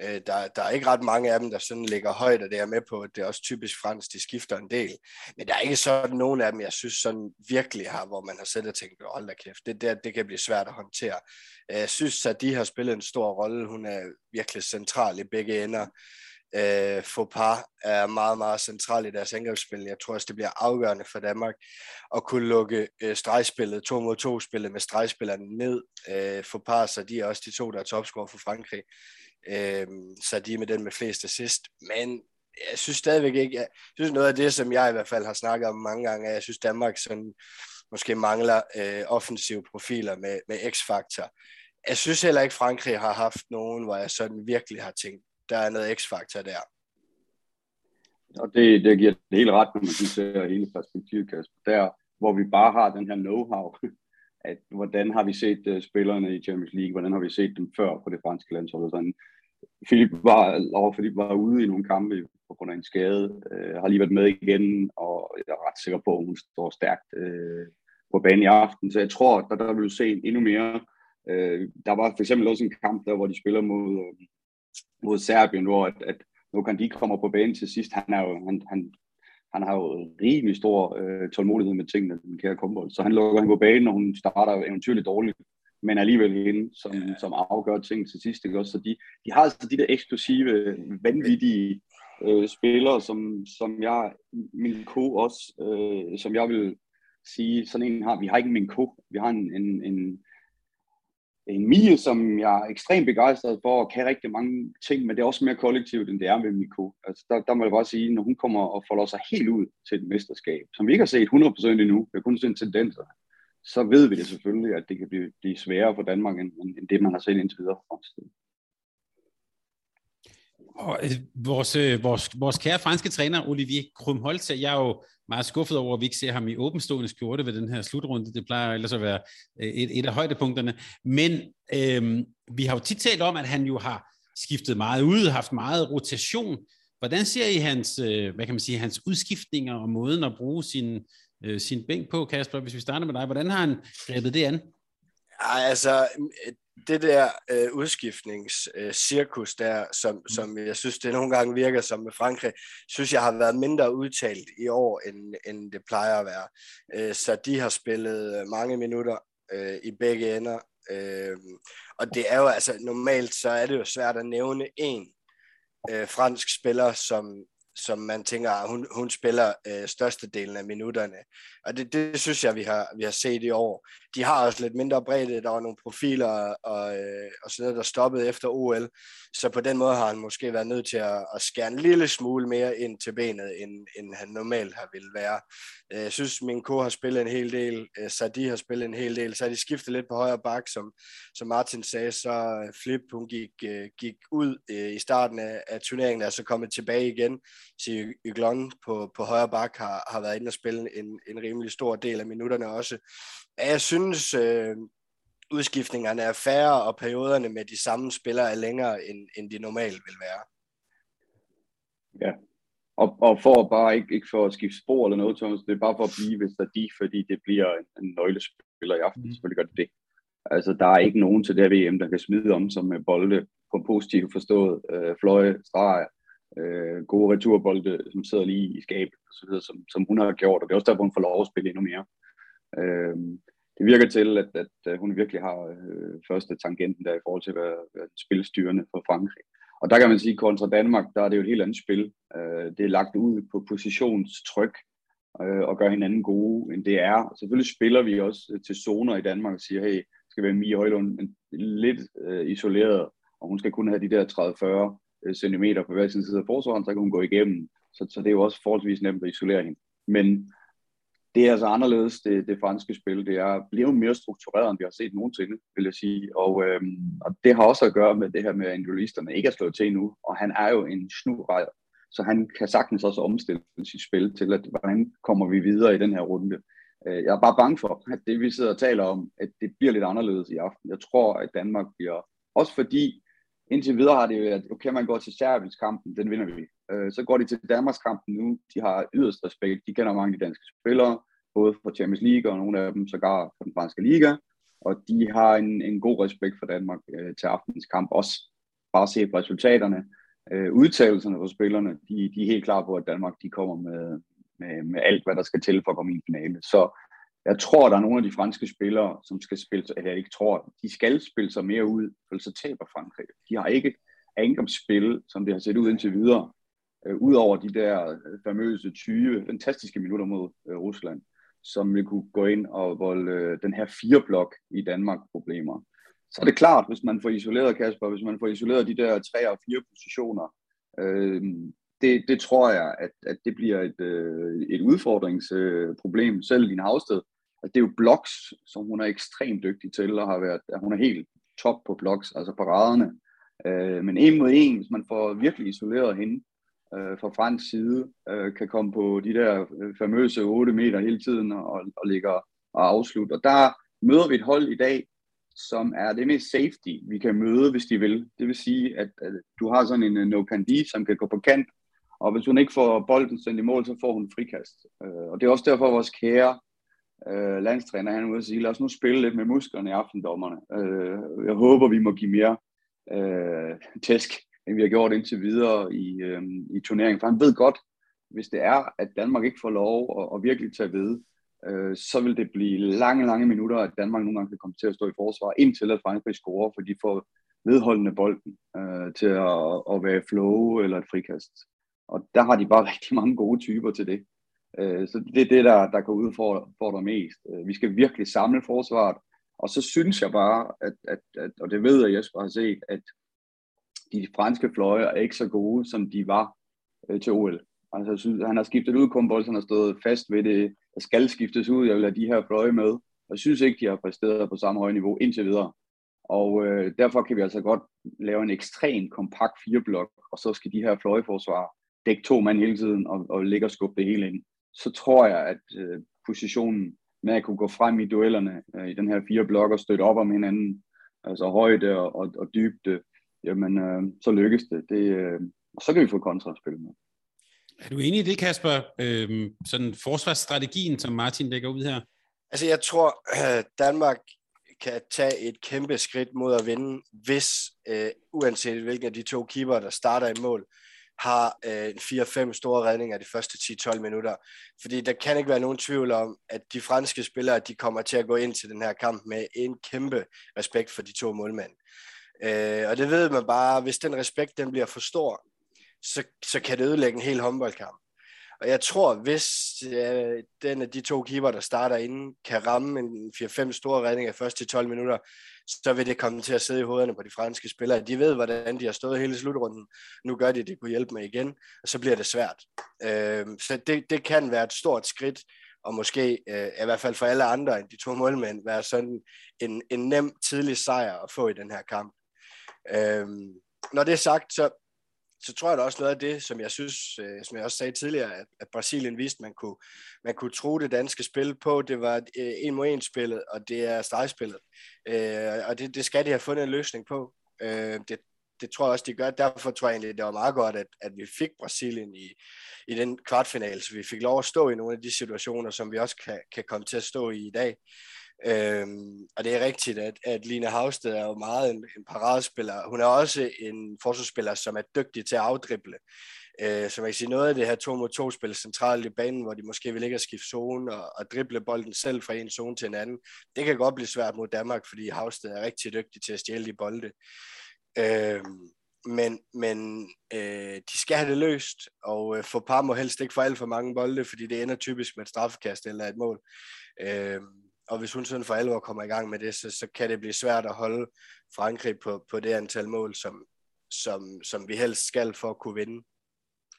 Øh, der, der er ikke ret mange af dem, der sådan ligger højt, og det er med på, at det er også typisk fransk, de skifter en del. Men der er ikke sådan nogen af dem, jeg synes sådan virkelig har, hvor man har siddet og tænkt, hold da kæft, det, der, det kan blive svært at håndtere. Øh, jeg synes, at de har spillet en stor rolle. Hun er virkelig central i begge ender. Øh, Fopar er meget, meget central i deres angrebsspil. Jeg tror også, det bliver afgørende for Danmark at kunne lukke øh, stregspillet, to mod to spillet med stregspillerne ned. Øh, Fopar, så de er også de to, der er topscorer for Frankrig. Øh, så de er med den med flest assist. Men jeg synes stadigvæk ikke, jeg synes noget af det, som jeg i hvert fald har snakket om mange gange, er, at jeg synes Danmark sådan, måske mangler øh, offensive profiler med, med x-faktor. Jeg synes heller ikke, Frankrig har haft nogen, hvor jeg sådan virkelig har tænkt, der er noget x-faktor der. Og det, det giver det helt ret, når man ser hele perspektivet, Kasper. Der, hvor vi bare har den her know-how, at hvordan har vi set uh, spillerne i Champions League, hvordan har vi set dem før på det franske landshold. Sådan. Philip var, og Philip var ude i nogle kampe på grund af en skade, uh, har lige været med igen, og jeg er ret sikker på, at hun står stærkt uh, på banen i aften. Så jeg tror, der, der vil du se endnu mere. Uh, der var for eksempel også en kamp der, hvor de spiller mod, mod Serbien, hvor at, at kan de kommer på banen til sidst. Han, er jo, han, han, han har jo rimelig stor øh, tålmodighed med tingene, den kære kombold. Så han lukker han på banen, og hun starter eventyrligt dårligt, men alligevel hende, som, ja. som afgør ting til sidst. Ikke? Også, så de, de har altså de der eksplosive, vanvittige øh, spillere, som, som jeg, min ko også, øh, som jeg vil sige, sådan en har, vi har ikke min ko, vi har en, en, en en Mie, som jeg er ekstremt begejstret for, og kan rigtig mange ting, men det er også mere kollektivt, end det er med Miko. Altså, der, der må jeg bare sige, når hun kommer og folder sig helt ud til et mesterskab, som vi ikke har set 100% endnu, vi har kun set tendenser, så ved vi det selvfølgelig, at det kan blive, blive sværere for Danmark, end, end det, man har set indtil videre. Og, øh, vores, øh, vores, vores kære franske træner, Olivier Krumholtz, jeg er jo meget skuffet over, at vi ikke ser ham i åbenstående skjorte ved den her slutrunde. Det plejer ellers at være øh, et, et af højdepunkterne. Men øh, vi har jo tit talt om, at han jo har skiftet meget ud, haft meget rotation. Hvordan ser I hans, øh, hvad kan man sige, hans udskiftninger og måden at bruge sin, øh, sin bænk på, Kasper? Hvis vi starter med dig, hvordan har han grebet det an? Ja, altså, det der øh, udskiftningscirkus øh, der, som, mm. som jeg synes, det nogle gange virker som med Frankrig, synes jeg har været mindre udtalt i år, end, end det plejer at være. Øh, så de har spillet mange minutter øh, i begge ender, øh, og det er jo altså, normalt så er det jo svært at nævne en øh, fransk spiller, som, som man tænker, ah, hun, hun spiller øh, størstedelen af minutterne. Og det, det synes jeg, vi har, vi har set i år. de har også lidt mindre bredde, der var nogle profiler og, øh, og sådan noget, der stoppede efter OL, så på den måde har han måske været nødt til at, at skære en lille smule mere ind til benet, end, end han normalt har ville være. Øh, jeg synes, min ko har spillet en hel del, øh, Sadi har spillet en hel del, så de skiftet lidt på højre bak, som, som Martin sagde, så øh, Flip, hun gik, øh, gik ud i starten af, af turneringen, og så kommet tilbage igen, så Yglon på, på højre bak har, har været inde og spille en, en rimelig stor del af minutterne også. Jeg synes, øh, udskiftningerne er færre, og perioderne med de samme spillere er længere, end, end de normalt vil være. Ja, og, og for bare ikke, ikke for at skifte spor eller noget, Thomas, det er bare for at blive ved de, fordi det bliver en, en nøglespiller i aften, mm. selvfølgelig gør det det. Altså, der er ikke nogen til det her VM, der kan smide om som med bolde på positivt forstået, øh, fløje, streger, øh, gode returbolde, som sidder lige i skabet, og så videre, som, som hun har gjort, og det er også derfor, hun får lov at spille endnu mere. Øh, det virker til, at, at øh, hun virkelig har øh, første tangenten der i forhold til at være, være spilstyrende for Frankrig. Og der kan man sige, kontra Danmark, der er det jo et helt andet spil. Øh, det er lagt ud på positionstryk øh, og gør hinanden gode, end det er. Selvfølgelig spiller vi også øh, til zoner i Danmark og siger, hey, skal være Mia Højlund lidt øh, isoleret, og hun skal kun have de der 30-40 Øh, cm på hver sin side af forsvaren, så kan hun gå igennem. Så, så det er jo også forholdsvis nemt at isolere hende. Men det er altså anderledes, det, det franske spil. Det er blevet mere struktureret, end vi har set nogensinde, vil jeg sige. Og, øhm, og det har også at gøre med det her med, at individualisterne ikke er slået til nu. Og han er jo en snurrej, så han kan sagtens også omstille sit spil til, at hvordan kommer vi videre i den her runde. Øh, jeg er bare bange for, at det vi sidder og taler om, at det bliver lidt anderledes i aften. Jeg tror, at Danmark bliver, også fordi indtil videre har det jo, at okay, man går til Serbiens kampen, den vinder vi. Øh, så går de til Danmarks kampen nu, de har yderst respekt, de kender mange af de danske spillere, både fra Champions League og nogle af dem sågar fra den franske liga, og de har en, en god respekt for Danmark øh, til aftens kamp, også bare se på resultaterne. Øh, udtalelserne fra spillerne, de, de er helt klar på, at Danmark de kommer med, med, med alt, hvad der skal til for at komme i en finale. Så jeg tror, der er nogle af de franske spillere, som skal spille sig, eller jeg ikke tror, de skal spille sig mere ud, for så taber Frankrig. De har ikke angrebsspil, som det har set ud indtil videre, øh, Udover de der øh, famøse 20 fantastiske minutter mod øh, Rusland, som vil kunne gå ind og volde øh, den her fireblok i Danmark problemer. Så er det klart, hvis man får isoleret Kasper, hvis man får isoleret de der tre og fire positioner, øh, det, det tror jeg, at, at det bliver et, øh, et udfordringsproblem, øh, selv i din havsted. At det er jo blocks, som hun er ekstremt dygtig til, og har været, at hun er helt top på blocks, altså paraderne. Øh, men en mod en, hvis man får virkelig isoleret hende øh, fra fransk side, øh, kan komme på de der øh, famøse 8 meter hele tiden og, og ligger og afslutte. Og der møder vi et hold i dag, som er det mest safety, vi kan møde, hvis de vil. Det vil sige, at, at du har sådan en øh, no candy, som kan gå på kant, og hvis hun ikke får bolden sendt i mål, så får hun frikast. Øh, og det er også derfor, at vores kære øh, landstræner, han vil sige, lad os nu spille lidt med musklerne i aftendommerne. Øh, jeg håber, vi må give mere øh, tæsk, end vi har gjort indtil videre i, øh, i turneringen. For han ved godt, hvis det er, at Danmark ikke får lov at, at virkelig tage ved, øh, så vil det blive lange, lange minutter, at Danmark nogle gange kan komme til at stå i forsvar, indtil at Frankrig scorer, for de får vedholdende bolden øh, til at, at være flow eller et frikast. Og der har de bare rigtig mange gode typer til det. Øh, så det er det, der, der kan udfordre mest. Øh, vi skal virkelig samle forsvaret, og så synes jeg bare, at, at, at og det ved jeg, Jesper har set, at de franske fløje er ikke så gode, som de var øh, til OL. Altså, jeg synes, han har skiftet ud, Kumbold, han har stået fast ved det, der skal skiftes ud, jeg vil have de her fløje med. Jeg synes ikke, de har præsteret på samme høje niveau indtil videre. Og øh, derfor kan vi altså godt lave en ekstrem kompakt fireblok, og så skal de her fløjeforsvar dække to mand hele tiden og, og ligge og skubbe det hele ind. Så tror jeg, at øh, positionen med at kunne gå frem i duellerne øh, i den her fire blokker og støtte op om hinanden, altså højde og, og, og dybde, jamen øh, så lykkes det. det øh, og så kan vi få kontraspil med. Er du enig i det, Kasper? Øhm, sådan forsvarsstrategien, som Martin lægger ud her? Altså jeg tror, at Danmark kan tage et kæmpe skridt mod at vinde, hvis øh, uanset hvilken af de to keeper, der starter i mål, har øh, 4-5 store redninger de første 10-12 minutter. Fordi der kan ikke være nogen tvivl om, at de franske spillere, de kommer til at gå ind til den her kamp med en kæmpe respekt for de to målmænd. Øh, og det ved man bare, hvis den respekt den bliver for stor, så, så kan det ødelægge en hel håndboldkamp. Og jeg tror, hvis øh, den af de to keeper, der starter inden, kan ramme en 4-5 store redninger først til 12 minutter, så vil det komme til at sidde i hovederne på de franske spillere. De ved, hvordan de har stået hele slutrunden. Nu gør de, det kunne hjælpe med igen, og så bliver det svært. Øh, så det, det kan være et stort skridt, og måske, øh, i hvert fald for alle andre end de to målmænd, være sådan en, en nem tidlig sejr at få i den her kamp. Øh, når det er sagt, så så tror jeg da også noget af det, som jeg synes, øh, som jeg også sagde tidligere, at, at Brasilien viste, man kunne, man kunne tro det danske spil på, det var øh, en mod en spillet, og det er stregspillet. Øh, og det, det skal de have fundet en løsning på. Øh, det, det tror jeg også, de gør. Derfor tror jeg egentlig, det var meget godt, at, at vi fik Brasilien i, i den kvartfinale, så vi fik lov at stå i nogle af de situationer, som vi også kan, kan komme til at stå i i dag. Øhm, og det er rigtigt, at, at Line Havsted er jo meget en, en paradespiller. Hun er også en forsvarsspiller, som er dygtig til at afdrible. Øh, så man kan sige, noget af det her 2 mod 2 spil centralt i banen, hvor de måske vil ligge at skifte zone og, og drible bolden selv fra en zone til en anden, det kan godt blive svært mod Danmark, fordi Havsted er rigtig dygtig til at stjæle de bolde. Øh, men, men øh, de skal have det løst, og øh, for par må helst ikke få alt for mange bolde, fordi det ender typisk med et straffekast eller et mål. Øh, og hvis hun sådan for alvor kommer i gang med det, så, så kan det blive svært at holde Frankrig på, på det antal mål, som, som, som vi helst skal for at kunne vinde.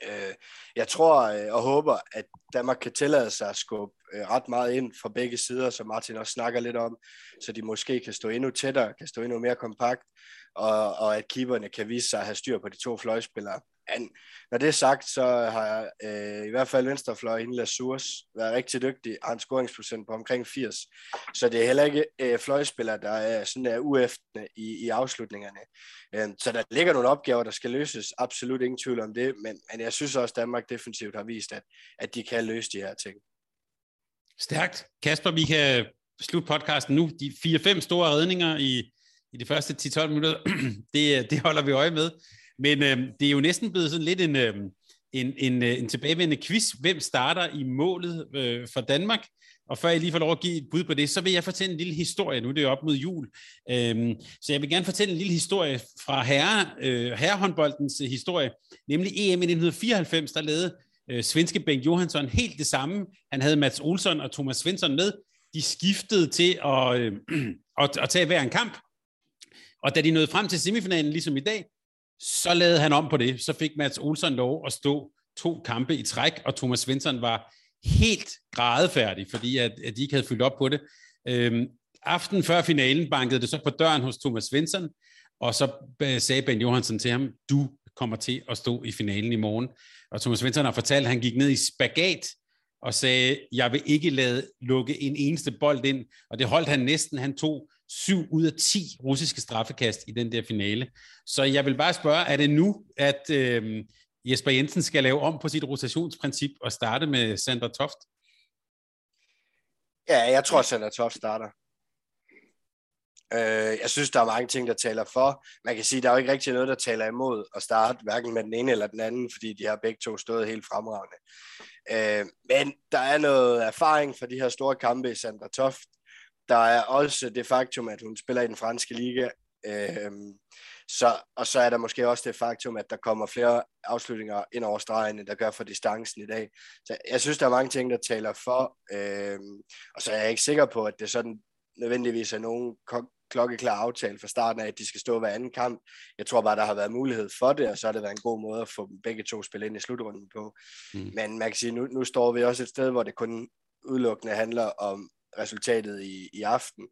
Øh, jeg tror øh, og håber, at Danmark kan tillade sig at skubbe øh, ret meget ind fra begge sider, som Martin også snakker lidt om, så de måske kan stå endnu tættere, kan stå endnu mere kompakt, og, og at keeperne kan vise sig at have styr på de to fløjspillere. Men når det er sagt, så har øh, i hvert fald venstrefløjen Lasurs været rigtig dygtig, har en scoringsprocent på omkring 80. Så det er heller ikke øh, fløjspillere, der er sådan der ueftende i, i afslutningerne. Øh, så der ligger nogle opgaver, der skal løses. Absolut ingen tvivl om det, men, men jeg synes også, at Danmark defensivt har vist, at, at de kan løse de her ting. Stærkt. Kasper, vi kan slutte podcasten nu. De 4-5 store redninger i, i de første 10-12 minutter, det, det holder vi øje med. Men øh, det er jo næsten blevet sådan lidt en, øh, en, en, øh, en tilbagevendende quiz. Hvem starter i målet øh, for Danmark? Og før jeg lige får lov at give et bud på det, så vil jeg fortælle en lille historie. Nu det er det op mod jul. Øhm, så jeg vil gerne fortælle en lille historie fra herre, øh, herrehåndboldens øh, historie. Nemlig EM i 1994, der lavede øh, svenske Bengt Johansson helt det samme. Han havde Mats Olsson og Thomas Svensson med. De skiftede til at, øh, at, at tage hver en kamp. Og da de nåede frem til semifinalen, ligesom i dag, så lavede han om på det. Så fik Mats Olsson lov at stå to kampe i træk, og Thomas Svensson var helt grædefærdig, fordi at, at de ikke havde fyldt op på det. Øhm, aften før finalen bankede det så på døren hos Thomas Svensson, og så øh, sagde Ben Johansen til ham, du kommer til at stå i finalen i morgen. Og Thomas Svensson har fortalt, at han gik ned i spagat og sagde, jeg vil ikke lade lukke en eneste bold ind. Og det holdt han næsten. Han tog 7 ud af 10 russiske straffekast i den der finale. Så jeg vil bare spørge, er det nu, at øh, Jesper Jensen skal lave om på sit rotationsprincip og starte med Sander Toft? Ja, jeg tror, at Sander Toft starter. Øh, jeg synes, der er mange ting, der taler for. Man kan sige, der er jo ikke rigtig noget, der taler imod at starte hverken med den ene eller den anden, fordi de har begge to stået helt fremragende. Øh, men der er noget erfaring fra de her store kampe i Sandra Toft. Der er også det faktum, at hun spiller i den franske liga. Øh, så, og så er der måske også det faktum, at der kommer flere afslutninger ind over stregen, der gør for distancen i dag. Så jeg synes, der er mange ting, der taler for. Øh, og så er jeg ikke sikker på, at det sådan nødvendigvis er nogen klokkeklar aftale fra starten af, at de skal stå hver anden kamp. Jeg tror bare, der har været mulighed for det, og så har det været en god måde at få dem begge to spillet ind i slutrunden på. Mm. Men man kan sige, nu, nu står vi også et sted, hvor det kun udelukkende handler om resultatet i, i aften,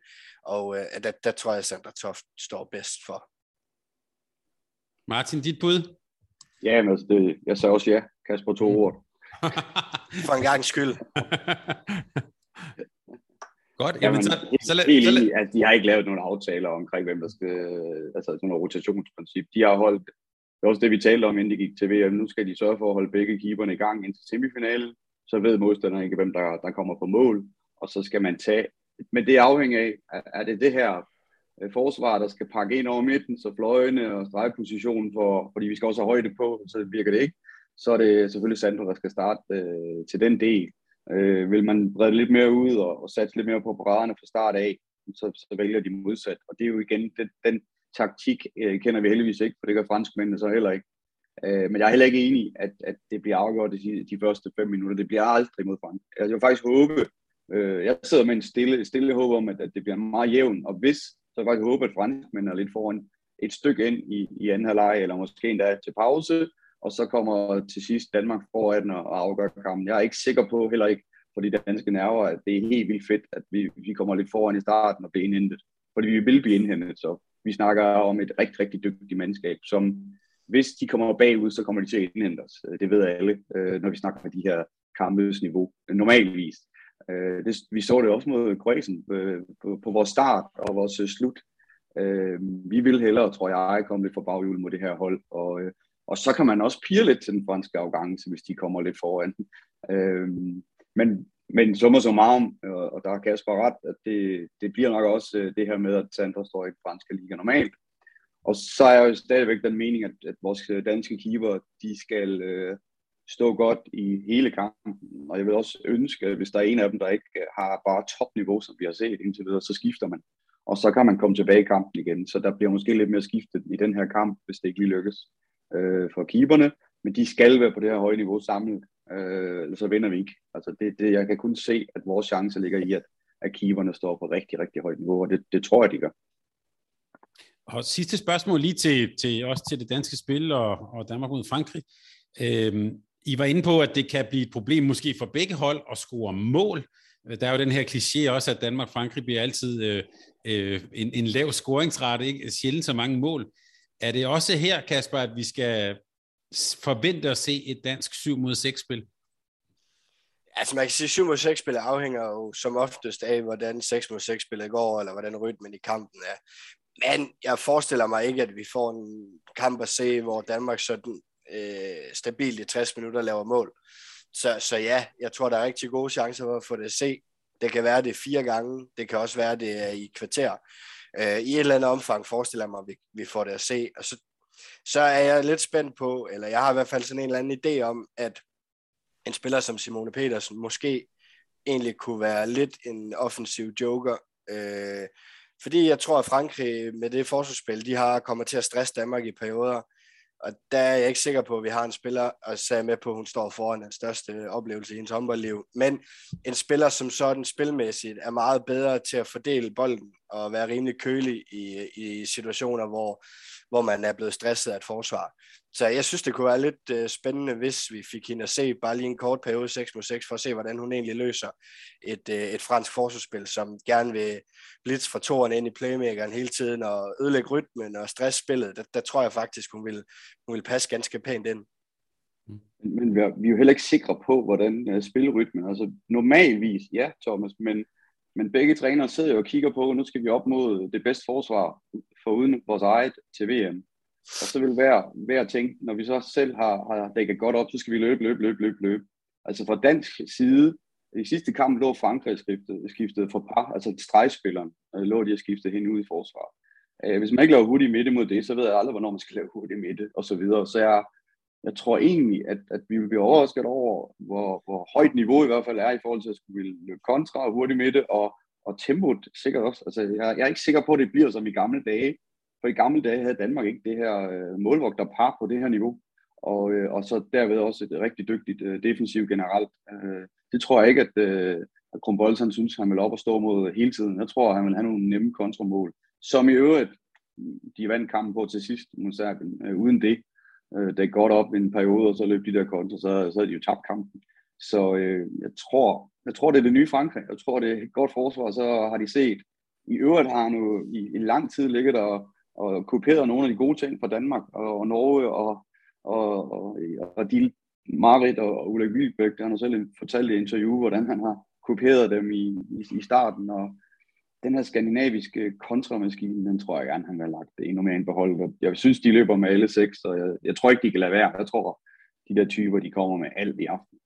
og øh, der, der tror jeg, at Sandra Toft står bedst for. Martin, dit bud? Ja, men altså det, jeg sagde også ja. Kasper to mm. ord. for en gang skyld. Godt, jamen, jamen så, så, lad, helt så lad... at de har ikke lavet nogen aftaler omkring, hvem der skal, altså sådan noget rotationsprincip. De har holdt, det er også det, vi talte om, inden de gik til VM. Nu skal de sørge for at holde begge keeperne i gang indtil semifinalen. Så ved modstanderne ikke, hvem der, der kommer på mål. Og så skal man tage, men det afhænger af, er det det her øh, forsvar, der skal pakke ind over midten, så fløjene og stregpositionen, for, fordi vi skal også have højde på, så virker det ikke. Så er det selvfølgelig Sandro, der skal starte øh, til den del. Øh, vil man brede lidt mere ud og, og satse lidt mere på paraderne fra start af, så, så vælger de modsat. Og det er jo igen, den, den taktik øh, kender vi heldigvis ikke, for det gør franskmændene så heller ikke. Øh, men jeg er heller ikke enig at, at det bliver afgjort de, de første fem minutter. Det bliver aldrig mod Frankrig. Altså, jeg vil faktisk håbe, øh, jeg sidder med en stille, stille håb om, at, at det bliver meget jævn, og hvis, så kan jeg faktisk håbe, at franskmændene er lidt foran et stykke ind i, i anden halvleg, eller måske endda til pause, og så kommer til sidst Danmark foran og afgør kampen. Jeg er ikke sikker på, heller ikke for de danske nerver, at det er helt vildt fedt, at vi, vi kommer lidt foran i starten og bliver indhentet. Fordi vi vil blive indhentet, så vi snakker om et rigtig, rigtig dygtigt mandskab, som hvis de kommer bagud, så kommer de til at indhente os. Det ved alle, øh, når vi snakker med de her kampes niveau, øh, normalvis. Øh, det, vi så det også mod Kroatien øh, på, på vores start og vores øh, slut. Øh, vi vil hellere, tror jeg, komme lidt for baghjul mod det her hold, og, øh, og så kan man også pire lidt til den franske afgangse, hvis de kommer lidt foran. Men, men summa summarum, og der er Kasper ret, at det, det bliver nok også det her med, at Sandra står i den franske liga normalt, og så er jeg jo stadigvæk den mening, at, at vores danske keeper, de skal øh, stå godt i hele kampen. Og jeg vil også ønske, at hvis der er en af dem, der ikke øh, har bare topniveau, som vi har set indtil videre, så skifter man. Og så kan man komme tilbage i kampen igen. Så der bliver måske lidt mere skiftet i den her kamp, hvis det ikke lige lykkes øh, for keeperne. Men de skal være på det her høje niveau samlet, øh, eller så vinder vi ikke. Altså det, det, jeg kan kun se, at vores chance ligger i, at, at keeperne står på rigtig, rigtig højt niveau, og det, det tror jeg, de gør. Og sidste spørgsmål lige til, til også til det danske spil og, og Danmark mod Frankrig. Øhm, i var inde på, at det kan blive et problem måske for begge hold at score mål. Der er jo den her kliché også, at Danmark-Frankrig bliver altid øh, øh, en, en lav scoringsrate, ikke? sjældent så mange mål. Er det også her, Kasper, at vi skal forvente at se et dansk 7 mod 6 spil? Altså man kan sige, at 7 mod 6 spil afhænger jo som oftest af, hvordan 6 mod 6 spillet går, eller hvordan rytmen i kampen er. Men jeg forestiller mig ikke, at vi får en kamp at se, hvor Danmark sådan øh, stabilt i 60 minutter laver mål. Så, så ja, jeg tror, der er rigtig gode chancer for at få det at se. Det kan være det fire gange, det kan også være det er i kvarter. Øh, I et eller andet omfang forestiller jeg mig, at vi, vi får det at se. Og så, så er jeg lidt spændt på, eller jeg har i hvert fald sådan en eller anden idé om, at en spiller som Simone Petersen måske egentlig kunne være lidt en offensiv joker. Øh, fordi jeg tror, at Frankrig med det forsvarsspil, de har kommer til at stresse Danmark i perioder. Og der er jeg ikke sikker på, at vi har en spiller, og så er med på, at hun står foran den største oplevelse i hendes håndboldliv. Men en spiller, som sådan spilmæssigt er meget bedre til at fordele bolden og være rimelig kølig i, i situationer, hvor, hvor man er blevet stresset af et forsvar. Så jeg synes, det kunne være lidt øh, spændende, hvis vi fik hende at se bare lige en kort periode 6 mod 6, for at se, hvordan hun egentlig løser et, øh, et fransk forsvarsspil, som gerne vil blitz fra toren ind i playmakeren hele tiden og ødelægge rytmen og stressspillet. Der, der tror jeg faktisk, hun vil, hun vil passe ganske pænt ind. Mm. Men vi er, vi er jo heller ikke sikre på, hvordan uh, spilrytmen, altså normalvis, ja Thomas, men, men begge trænere sidder jo og kigger på, nu skal vi op mod det bedste forsvar for uden vores eget til VM. Og så vil hver, hver tænke, når vi så selv har, har dækket godt op, så skal vi løbe, løbe, løbe, løbe, løbe. Altså fra dansk side, i sidste kamp lå Frankrig skiftet, skiftet for par, altså stregspilleren, øh, lå de at skifte hende ud i forsvar. Øh, hvis man ikke laver hurtigt midte mod det, så ved jeg aldrig, hvornår man skal lave hurtigt midte, og så videre. Så jeg, jeg tror egentlig, at, at vi vil blive overrasket over, hvor, hvor højt niveau i hvert fald er i forhold til at skulle løbe kontra og hurtigt midte, og, og tempoet sikkert også. Altså, jeg, jeg er ikke sikker på, at det bliver som i gamle dage, for i gamle dage havde Danmark ikke det her øh, målvogterpar på det her niveau, og, øh, og så derved også et rigtig dygtigt øh, defensiv generelt. Øh, det tror jeg ikke, at, øh, at Kronbolds han synes, han vil op og stå mod hele tiden. Jeg tror, han vil have nogle nemme kontramål, som i øvrigt, de vandt kampen på til sidst mod Serbien. Øh, uden det, øh, det godt op i en periode, og så løb de der kontra, så, så havde de jo tabt kampen. Så øh, jeg, tror, jeg tror, det er det nye Frankrig. Jeg tror, det er et godt forsvar, så har de set. I øvrigt har han jo i, i lang tid ligget der og kopieret nogle af de gode ting fra Danmark og, og Norge og, og, og, og de Marit og Ulrik Wilbæk, han har selv fortalt i et interview, hvordan han har kopieret dem i, i, i starten, og den her skandinaviske kontramaskine, den tror jeg gerne, han har lagt endnu mere ind på holdet. Jeg synes, de løber med alle seks, og jeg, jeg tror ikke, de kan lade være. Jeg tror, de der typer, de kommer med alt i aften.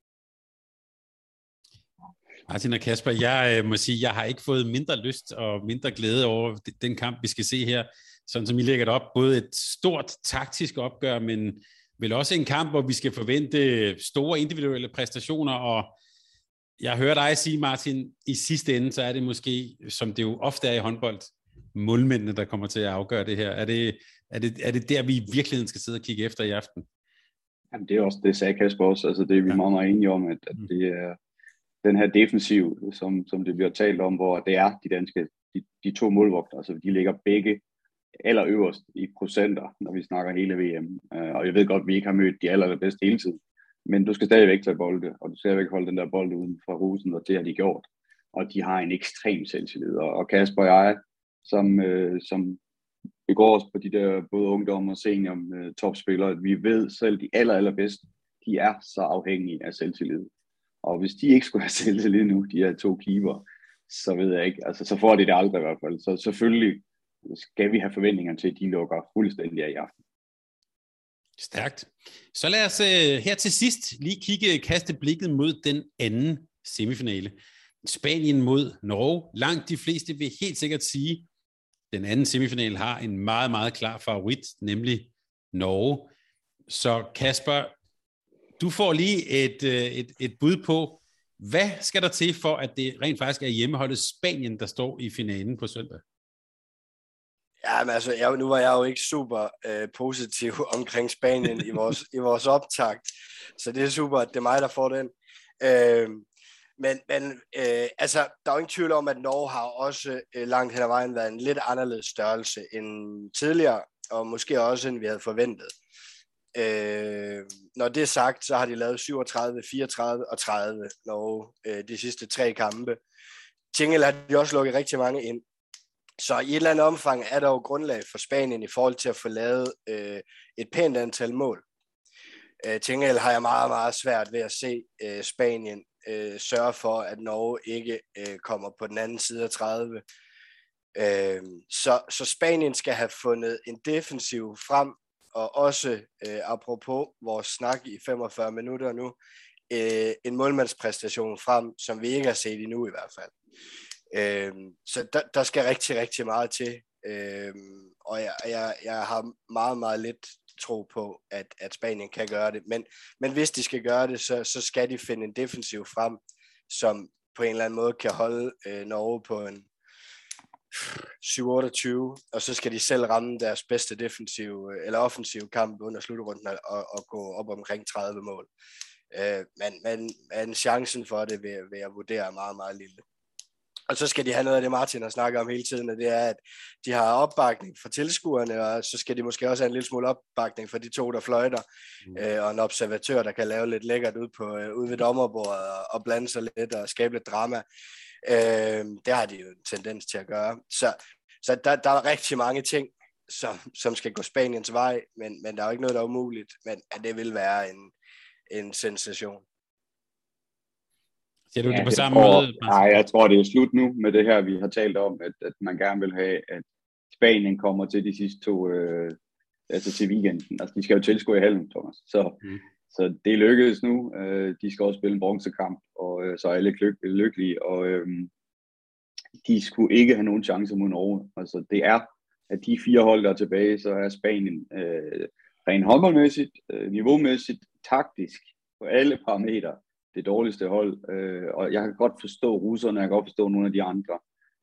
Martin og Kasper, jeg øh, må sige, jeg har ikke fået mindre lyst og mindre glæde over den kamp, vi skal se her sådan som I lægger det op, både et stort taktisk opgør, men vel også en kamp, hvor vi skal forvente store individuelle præstationer, og jeg hører dig sige, Martin, i sidste ende, så er det måske, som det jo ofte er i håndbold, målmændene, der kommer til at afgøre det her. Er det, er det, er det der, vi i virkeligheden skal sidde og kigge efter i aften? Jamen, det er også, det sagde Kasper også, altså det er vi ja. meget, meget enige om, at, at mm. det er den her defensiv, som, som det bliver talt om, hvor det er de danske, de, de to målvogter, altså de ligger begge allerøverst i procenter, når vi snakker hele VM. Øh, og jeg ved godt, at vi ikke har mødt de allerbedste hele tiden, men du skal stadigvæk tage bolde, og du skal stadigvæk holde den der bold uden fra rusen, og det har de gjort. Og de har en ekstrem selvtillid. Og Kasper og jeg, som, øh, som begår os på de der både ungdom og senior øh, topspillere, vi ved selv, de aller, allerbedste, de er så afhængige af selvtillid. Og hvis de ikke skulle have selvtillid nu, de her to keeper, så ved jeg ikke, altså så får de det aldrig i hvert fald. Så selvfølgelig skal vi have forventninger til, at de lukker fuldstændig af i aften. Stærkt. Så lad os uh, her til sidst lige kigge, kaste blikket mod den anden semifinale. Spanien mod Norge. Langt de fleste vil helt sikkert sige, den anden semifinale har en meget, meget klar favorit, nemlig Norge. Så Kasper, du får lige et, øh, et, et bud på, hvad skal der til for, at det rent faktisk er hjemmeholdet Spanien, der står i finalen på søndag? Ja, men altså, jeg, nu var jeg jo ikke super øh, positiv omkring Spanien i vores, i vores optakt, så det er super, at det er mig, der får den. Øh, men men øh, altså, der er jo ingen tvivl om, at Norge har også øh, langt hen ad vejen været en lidt anderledes størrelse end tidligere, og måske også end vi havde forventet. Øh, når det er sagt, så har de lavet 37, 34 og 30 Norge øh, de sidste tre kampe. Tingel har de også lukket rigtig mange ind. Så i et eller andet omfang er der jo grundlag for Spanien i forhold til at få lavet øh, et pænt antal mål. Øh, Tingel har jeg meget, meget svært ved at se øh, Spanien øh, sørge for, at Norge ikke øh, kommer på den anden side af 30. Øh, så, så Spanien skal have fundet en defensiv frem, og også, øh, apropos vores snak i 45 minutter nu, øh, en målmandspræstation frem, som vi ikke har set endnu i hvert fald. Øh, så der, der skal rigtig, rigtig meget til. Øh, og jeg, jeg, jeg har meget, meget lidt tro på, at, at Spanien kan gøre det. Men, men hvis de skal gøre det, så, så skal de finde en defensiv frem, som på en eller anden måde kan holde øh, Norge på en 7-28, og så skal de selv ramme deres bedste defensiv øh, eller offensiv kamp under slutrunden og, og gå op omkring 30 mål. Øh, men, men, men chancen for det vil, vil jeg vurdere meget, meget lille. Og så skal de have noget af det, Martin har snakket om hele tiden, og det er, at de har opbakning fra tilskuerne, og så skal de måske også have en lille smule opbakning fra de to, der fløjter, mm. øh, og en observatør, der kan lave lidt lækkert ud, på, øh, ud ved dommerbordet og, og blande sig lidt og skabe lidt drama. Øh, det har de jo en tendens til at gøre. Så, så der, der er rigtig mange ting, som, som skal gå Spaniens vej, men, men der er jo ikke noget, der er umuligt, men at det vil være en, en sensation. Ser du ja, det på samme tror, måde? Nej, jeg tror, det er slut nu med det her, vi har talt om, at, at man gerne vil have, at Spanien kommer til de sidste to, øh, altså til weekenden. Altså, de skal jo tilskue i hallen, Thomas. Så, mm. så det lykkedes nu. Øh, de skal også spille en bronzekamp, og øh, så er alle lyk- lykkelige. Og øh, de skulle ikke have nogen chance mod Norge. Altså, det er, at de fire hold, der er tilbage, så er Spanien øh, rent håndboldmæssigt, øh, niveaumæssigt, taktisk, på alle parametre det dårligste hold. Øh, og jeg kan godt forstå russerne, jeg kan godt forstå nogle af de andre,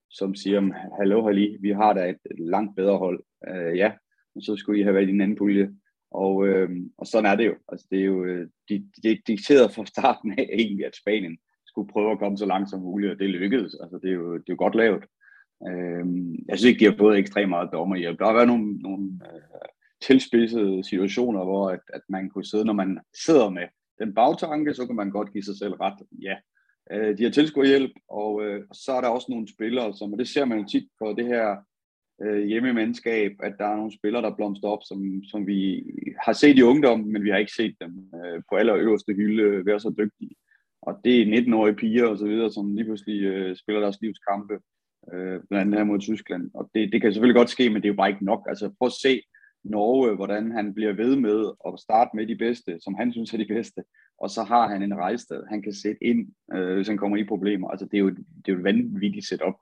som siger, hallo Halli, vi har da et langt bedre hold. Øh, ja, og så skulle I have været i en anden pulje. Og, øh, og sådan er det jo. Altså, det er jo øh, de, de dikteret fra starten af egentlig, at Spanien skulle prøve at komme så langt som muligt, og det lykkedes. Altså, det, er jo, det er jo godt lavet. Øh, jeg synes ikke, de har fået ekstremt meget dommerhjælp. Der har været nogle, nogle øh, tilspidsede situationer, hvor at, at man kunne sidde, når man sidder med den bagtanke, så kan man godt give sig selv ret. Ja, øh, de har tilskuerhjælp, og, øh, så er der også nogle spillere, som, og det ser man jo tit på det her øh, hjemmemandskab, at der er nogle spillere, der blomster op, som, som vi har set i ungdom, men vi har ikke set dem øh, på allerøverste hylde være så dygtige. Og det er 19-årige piger og så videre, som lige pludselig øh, spiller deres livskampe, øh, blandt andet her mod Tyskland. Og det, det kan selvfølgelig godt ske, men det er jo bare ikke nok. Altså prøv at se Norge, hvordan han bliver ved med at starte med de bedste, som han synes er de bedste, og så har han en rejsted, han kan sætte ind, øh, hvis han kommer i problemer. Altså det er jo, det er jo et vanvittigt setup,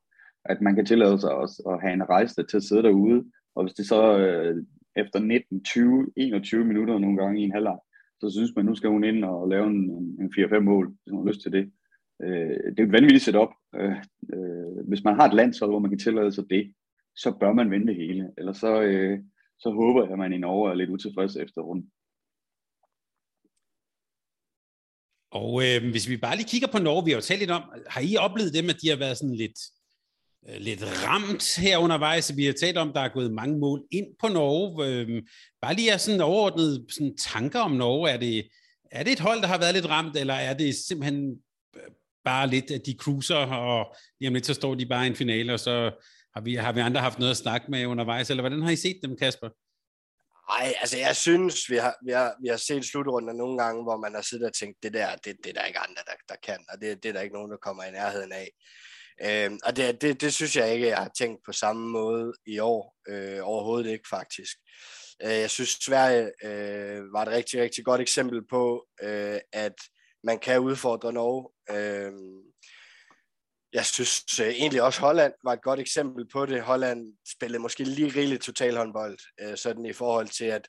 at man kan tillade sig også at have en rejsted til at sidde derude, og hvis det så øh, efter 19, 20, 21 minutter nogle gange i en halvleg, så synes man, nu skal hun ind og lave en, en 4-5 mål, hvis hun har lyst til det. Øh, det er et vanvittigt setup. Øh, øh, hvis man har et landshold, hvor man kan tillade sig det, så bør man vende det hele. Eller så, øh, så håber jeg, at man i Norge er lidt utilfreds efter runden. Og øh, hvis vi bare lige kigger på Norge, vi har jo talt lidt om, har I oplevet dem, at de har været sådan lidt, øh, lidt ramt her undervejs? Vi har talt om, der er gået mange mål ind på Norge. Øh, bare lige er sådan overordnet sådan tanker om Norge. Er det, er det et hold, der har været lidt ramt, eller er det simpelthen øh, bare lidt, at de cruiser, og lige om lidt, så står de bare i en finale, og så har vi, har vi andre haft noget at snakke med undervejs, eller hvordan har I set dem, Kasper? Nej, altså jeg synes, vi har, vi har, vi har set slutrunder nogle gange, hvor man har siddet og tænkt, det der, det, det er der ikke andre, der, der kan, og det, det er der ikke nogen, der kommer i nærheden af. Øhm, og det, det, det synes jeg ikke, jeg har tænkt på samme måde i år. Øh, overhovedet ikke, faktisk. Øh, jeg synes, Sverige øh, var et rigtig, rigtig godt eksempel på, øh, at man kan udfordre Norge. Øh, jeg synes øh, egentlig også, Holland var et godt eksempel på det. Holland spillede måske lige rigeligt totalhåndbold, øh, sådan i forhold til, at,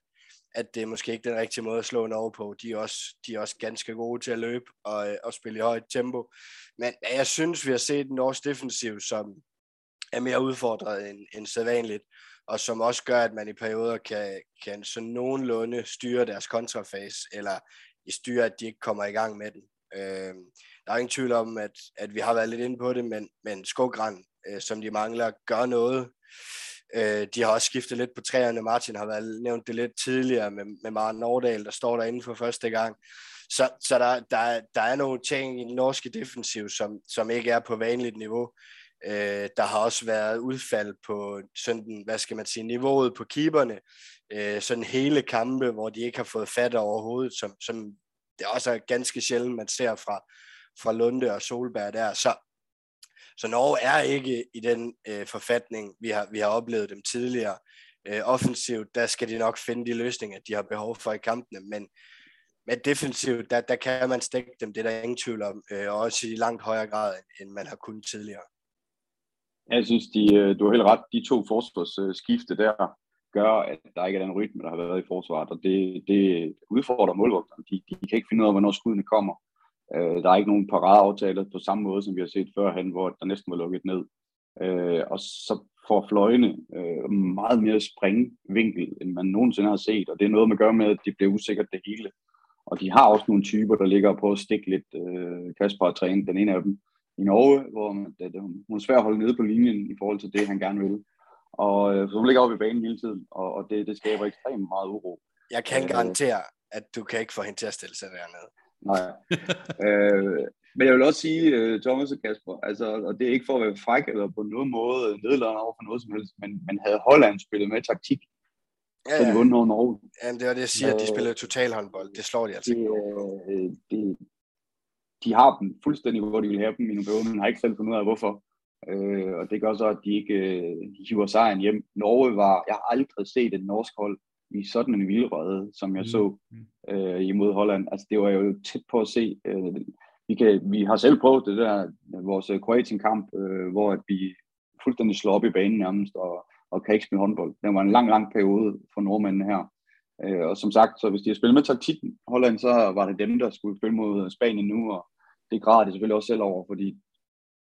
at det er måske ikke den rigtige måde at slå Norge på. De er også, de er også ganske gode til at løbe og, øh, og spille i højt tempo. Men jeg synes, vi har set en norsk defensiv, som er mere udfordret end, end sædvanligt, og som også gør, at man i perioder kan, kan så nogenlunde styre deres kontrafase, eller styre, at de ikke kommer i gang med den. Øh, der er ingen tvivl om, at, at vi har været lidt inde på det, men, men Skogran, øh, som de mangler, gør noget. Øh, de har også skiftet lidt på træerne. Martin har været nævnt det lidt tidligere med, med Maren Nordahl, der står derinde for første gang. Så, så der, der, der er nogle ting i den norske defensiv, som, som ikke er på vanligt niveau. Øh, der har også været udfald på sådan, hvad skal man sige, niveauet på keeperne. Øh, sådan hele kampe, hvor de ikke har fået fat overhovedet, som, som det også er ganske sjældent, man ser fra, fra Lunde og Solberg der. Så, så Norge er ikke i den øh, forfatning, vi har, vi har oplevet dem tidligere. Øh, offensivt, der skal de nok finde de løsninger, de har behov for i kampene, men, men defensivt, der, der kan man stikke dem, det er der ingen tvivl om, øh, og også i langt højere grad, end man har kunnet tidligere. Jeg synes, de, øh, du har helt ret, de to forsvarsskifte der gør, at der ikke er den rytme, der har været i forsvaret, og det, det udfordrer målvogterne. De, de kan ikke finde ud af, hvornår skuddene kommer. Øh, der er ikke nogen paradeaftaler på samme måde, som vi har set førhen, hvor der næsten var lukket ned. Øh, og så får fløjene øh, meget mere springvinkel, end man nogensinde har set, og det er noget, man gør med, at det bliver usikkert det hele. Og de har også nogle typer, der ligger på at stikke lidt øh, Kasper og træne. Den ene af dem i Norge, hvor man, det, hun er svært at holde nede på linjen i forhold til det, han gerne vil. Og øh, så hun ligger oppe i banen hele tiden, og, og det, det skaber ekstremt meget uro. Jeg kan øh, garantere, at du kan ikke få hende til at stille sig dernede. Nej. øh, men jeg vil også sige, uh, Thomas og Kasper, altså, og det er ikke for at være fræk eller på nogen måde nedladende over for noget som helst, men man havde Holland spillet med taktik, ja, så de vundet over Norge. Ja, det var det, jeg siger, at de spiller totalhåndbold. Det slår de altså det, øh, det, de har dem fuldstændig, hvor de vil have dem i nogle men har ikke selv fundet ud af, hvorfor. Øh, og det gør så, at de ikke øh, hiver sejren hjem. Norge var, jeg har aldrig set et norsk hold i sådan en vildrede, som jeg mm. så mm øh, imod Holland. Altså det var jo tæt på at se. Øh, vi, kan, vi har selv prøvet det der, vores øh, Kroatien-kamp, øh, hvor at vi fuldstændig slår op i banen nærmest, og, og kan ikke spille håndbold. Det var en lang, lang periode for nordmændene her. Øh, og som sagt, så hvis de har spillet med taktikken Holland, så var det dem, der skulle spille mod øh, Spanien nu, og det græder de selvfølgelig også selv over, fordi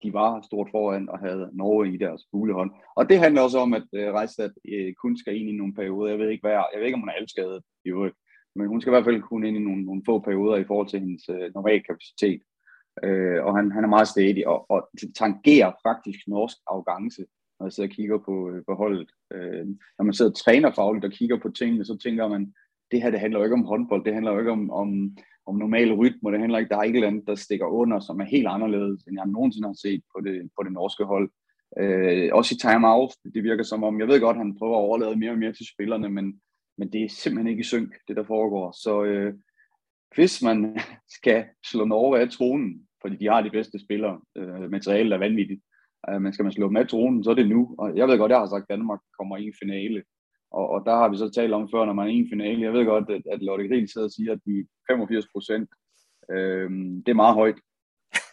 de var stort foran og havde Norge i deres gule hånd. Og det handler også om, at øh, Reistad øh, kun skal ind i nogle perioder. Jeg ved ikke, hvad, jeg ved ikke om hun er alskadet i øvrigt, men hun skal i hvert fald kunne ind i nogle, nogle få perioder i forhold til hendes øh, normale kapacitet. Øh, og han, han er meget stedig, og, og tangerer faktisk norsk arrogance, når jeg sidder og kigger på, øh, på holdet. Øh, når man sidder og træner fagligt og kigger på tingene, så tænker man, det her det handler jo ikke om håndbold, det handler jo ikke om, om om normale rytmer. Det handler ikke, der er ikke andet, der stikker under, som er helt anderledes, end jeg nogensinde har set på det, på det norske hold. Øh, også i time-out, det virker som om, jeg ved godt, han prøver at overlade mere og mere til spillerne, men, men det er simpelthen ikke i synk, det der foregår. Så øh, hvis man skal slå Norge af tronen, fordi de har de bedste spillere, øh, materialet er vanvittigt, øh, men skal man slå dem af tronen, så er det nu. Og jeg ved godt, jeg har sagt, at Danmark kommer i en finale. Og, og der har vi så talt om før, når man er i en finale. Jeg ved godt, at, at Lotte Grill sidder og siger, at de 85 procent, øh, det er meget højt.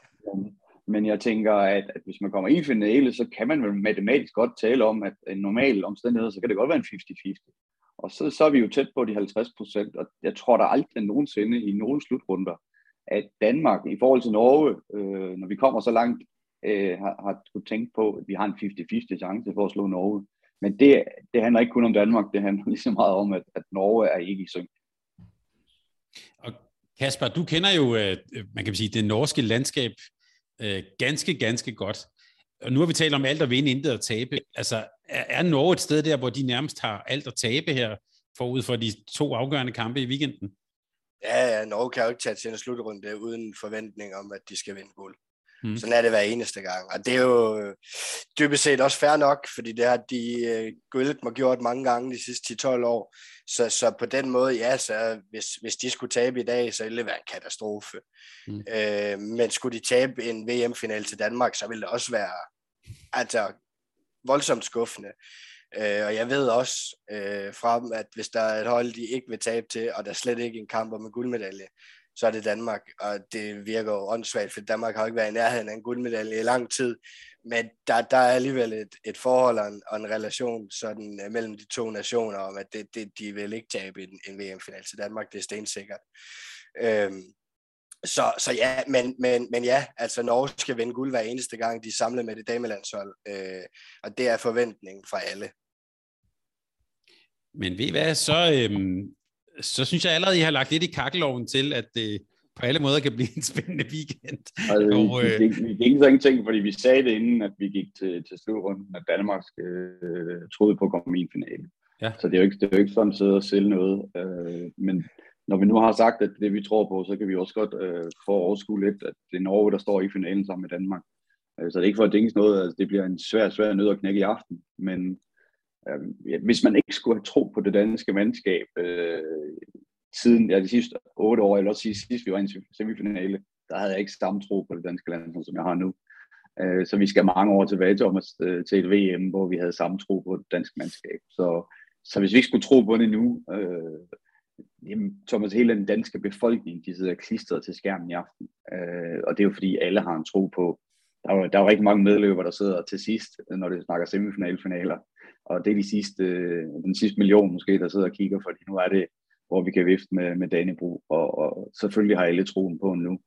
Men jeg tænker, at, at hvis man kommer i en finale, så kan man vel matematisk godt tale om, at en normal omstændighed, så kan det godt være en 50-50. Og så, så er vi jo tæt på de 50 procent, og jeg tror der aldrig nogensinde i nogen slutrunder, at Danmark i forhold til Norge, øh, når vi kommer så langt, øh, har, har tænkt på, at vi har en 50-50 chance for at slå Norge. Men det, det handler ikke kun om Danmark, det handler lige så meget om, at, at Norge er ikke i synk. Og Kasper, du kender jo, øh, man kan sige, det norske landskab øh, ganske, ganske godt. Og nu har vi talt om alt at vinde, intet at tabe. Altså, er, er Norge et sted der, hvor de nærmest har alt at tabe her, forud for de to afgørende kampe i weekenden? Ja, ja, Norge kan jo ikke tage til en slutrunde uden forventning om, at de skal vinde guld. Mm. Sådan er det hver eneste gang. Og det er jo øh, dybest set også fair nok, fordi det har de uh, guld mig gjort mange gange de sidste 10-12 år. Så, så på den måde, ja, så hvis, hvis de skulle tabe i dag, så ville det være en katastrofe. Mm. Uh, men skulle de tabe en VM-final til Danmark, så ville det også være altså, voldsomt skuffende. Uh, og jeg ved også uh, frem, at hvis der er et hold, de ikke vil tabe til, og der er slet ikke en kamp om en guldmedalje, så er det Danmark, og det virker jo åndssvagt, for Danmark har jo ikke været i nærheden af en guldmedalje i lang tid, men der, der er alligevel et, et forhold og en, og en relation sådan, øh, mellem de to nationer, om at det, det, de vil ikke tabe en, en VM-final til Danmark, det er stensikkert. Øhm, så, så ja, men, men, men ja, altså Norge skal vinde guld hver eneste gang, de er samlet med det damelandshold, øh, og det er forventningen fra alle. Men ved I hvad, så, øhm, så synes jeg allerede, I har lagt lidt i kakkeloven til, at det på alle måder kan blive en spændende weekend. Altså, og, øh... vi, vi, gik så ingenting, fordi vi sagde det inden, at vi gik til, til slutrunden, at Danmark øh, troede på at komme i en finale. Ja. Så det er jo ikke, det er jo ikke sådan at sidde og sælge noget. Øh, men når vi nu har sagt, at det vi tror på, så kan vi også godt øh, få overskue lidt, at det er Norge, der står i finalen sammen med Danmark. Øh, så det er ikke for at dænge noget, altså det bliver en svær, svær nød at knække i aften. Men øh, hvis man ikke skulle have tro på det danske mandskab øh, siden ja, de sidste otte år, eller også sige, sidst vi var i en semifinale, der havde jeg ikke samme tro på det danske land, som jeg har nu. Øh, så vi skal mange år tilbage til, øh, til et VM, hvor vi havde samme tro på det danske mandskab. Så, så hvis vi ikke skulle tro på det nu, øh, jamen, Thomas, hele den danske befolkning, de sidder klistret til skærmen i aften. Øh, og det er jo fordi, alle har en tro på, der er, jo, der er jo rigtig mange medløbere, der sidder til sidst, når det snakker semifinalfinaler. Og det er de sidste, den sidste million måske, der sidder og kigger, fordi nu er det, hvor vi kan vifte med, med Danebro. Og, og selvfølgelig har alle troen på nu.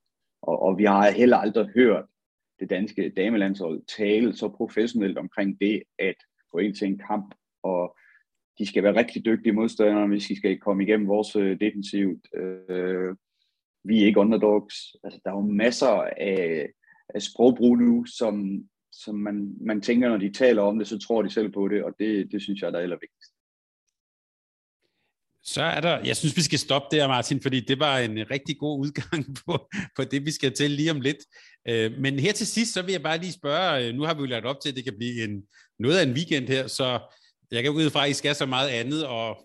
Og, og vi har heller aldrig hørt det danske damelandshold tale så professionelt omkring det, at gå ind til en kamp og de skal være rigtig dygtige modstandere, hvis de skal komme igennem vores øh, defensivt. Øh, vi er ikke underdogs. Altså, der er jo masser af, af sprogbrug nu, som, som man, man tænker, når de taler om det, så tror de selv på det, og det, det synes jeg, der er allervigtigst. Så er der, jeg synes, vi skal stoppe der, Martin, fordi det var en rigtig god udgang på, på det, vi skal til lige om lidt. Øh, men her til sidst, så vil jeg bare lige spørge, øh, nu har vi jo lagt op til, at det kan blive en, noget af en weekend her, så jeg kan ud fra, at I skal så meget andet, og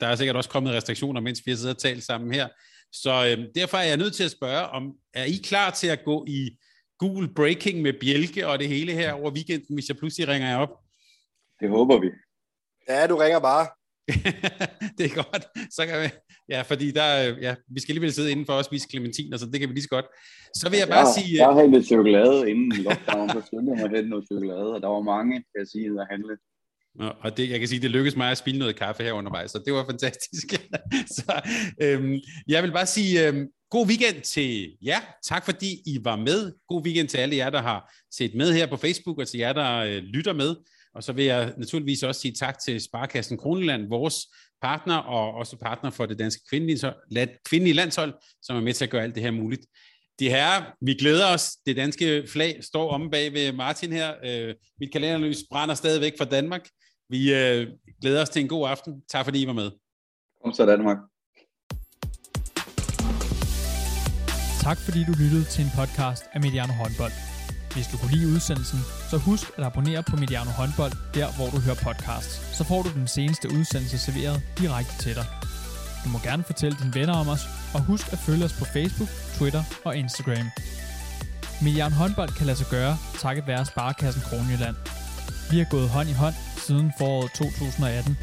der er sikkert også kommet restriktioner, mens vi har siddet og talt sammen her. Så øh, derfor er jeg nødt til at spørge, om er I klar til at gå i Google Breaking med Bjelke og det hele her over weekenden, hvis jeg pludselig ringer jer op? Det håber vi. Ja, du ringer bare. det er godt. Så kan vi, ja, fordi der, ja, vi skal alligevel sidde indenfor og spise clementiner, så det kan vi lige så godt. Så vil jeg bare jeg, sige... Jeg har hentet chokolade inden lockdown, så skyndte jeg mig at hente noget chokolade, og der var mange, kan jeg sige, der handlede. Og det, jeg kan sige, det lykkedes mig at spille noget kaffe her undervejs, så det var fantastisk. så øhm, jeg vil bare sige øhm, god weekend til jer. Tak fordi I var med. God weekend til alle jer, der har set med her på Facebook, og til jer, der øh, lytter med. Og så vil jeg naturligvis også sige tak til Sparkassen Kroneland, vores partner, og også partner for det danske kvindelige, kvindelige landshold, som er med til at gøre alt det her muligt. De her, vi glæder os. Det danske flag står omme bag ved Martin her. Øh, mit kalenderlys brænder stadigvæk for Danmark. Vi øh, glæder os til en god aften. Tak fordi I var med. Kom så Danmark. Tak fordi du lyttede til en podcast af Mediano Håndbold. Hvis du kunne lide udsendelsen, så husk at abonnere på Mediano Håndbold, der hvor du hører podcasts. Så får du den seneste udsendelse serveret direkte til dig. Du må gerne fortælle dine venner om os, og husk at følge os på Facebook, Twitter og Instagram. Mediano Håndbold kan lade sig gøre, takket være Sparkassen Kronjylland. Vi har gået hånd i hånd siden foråret 2018.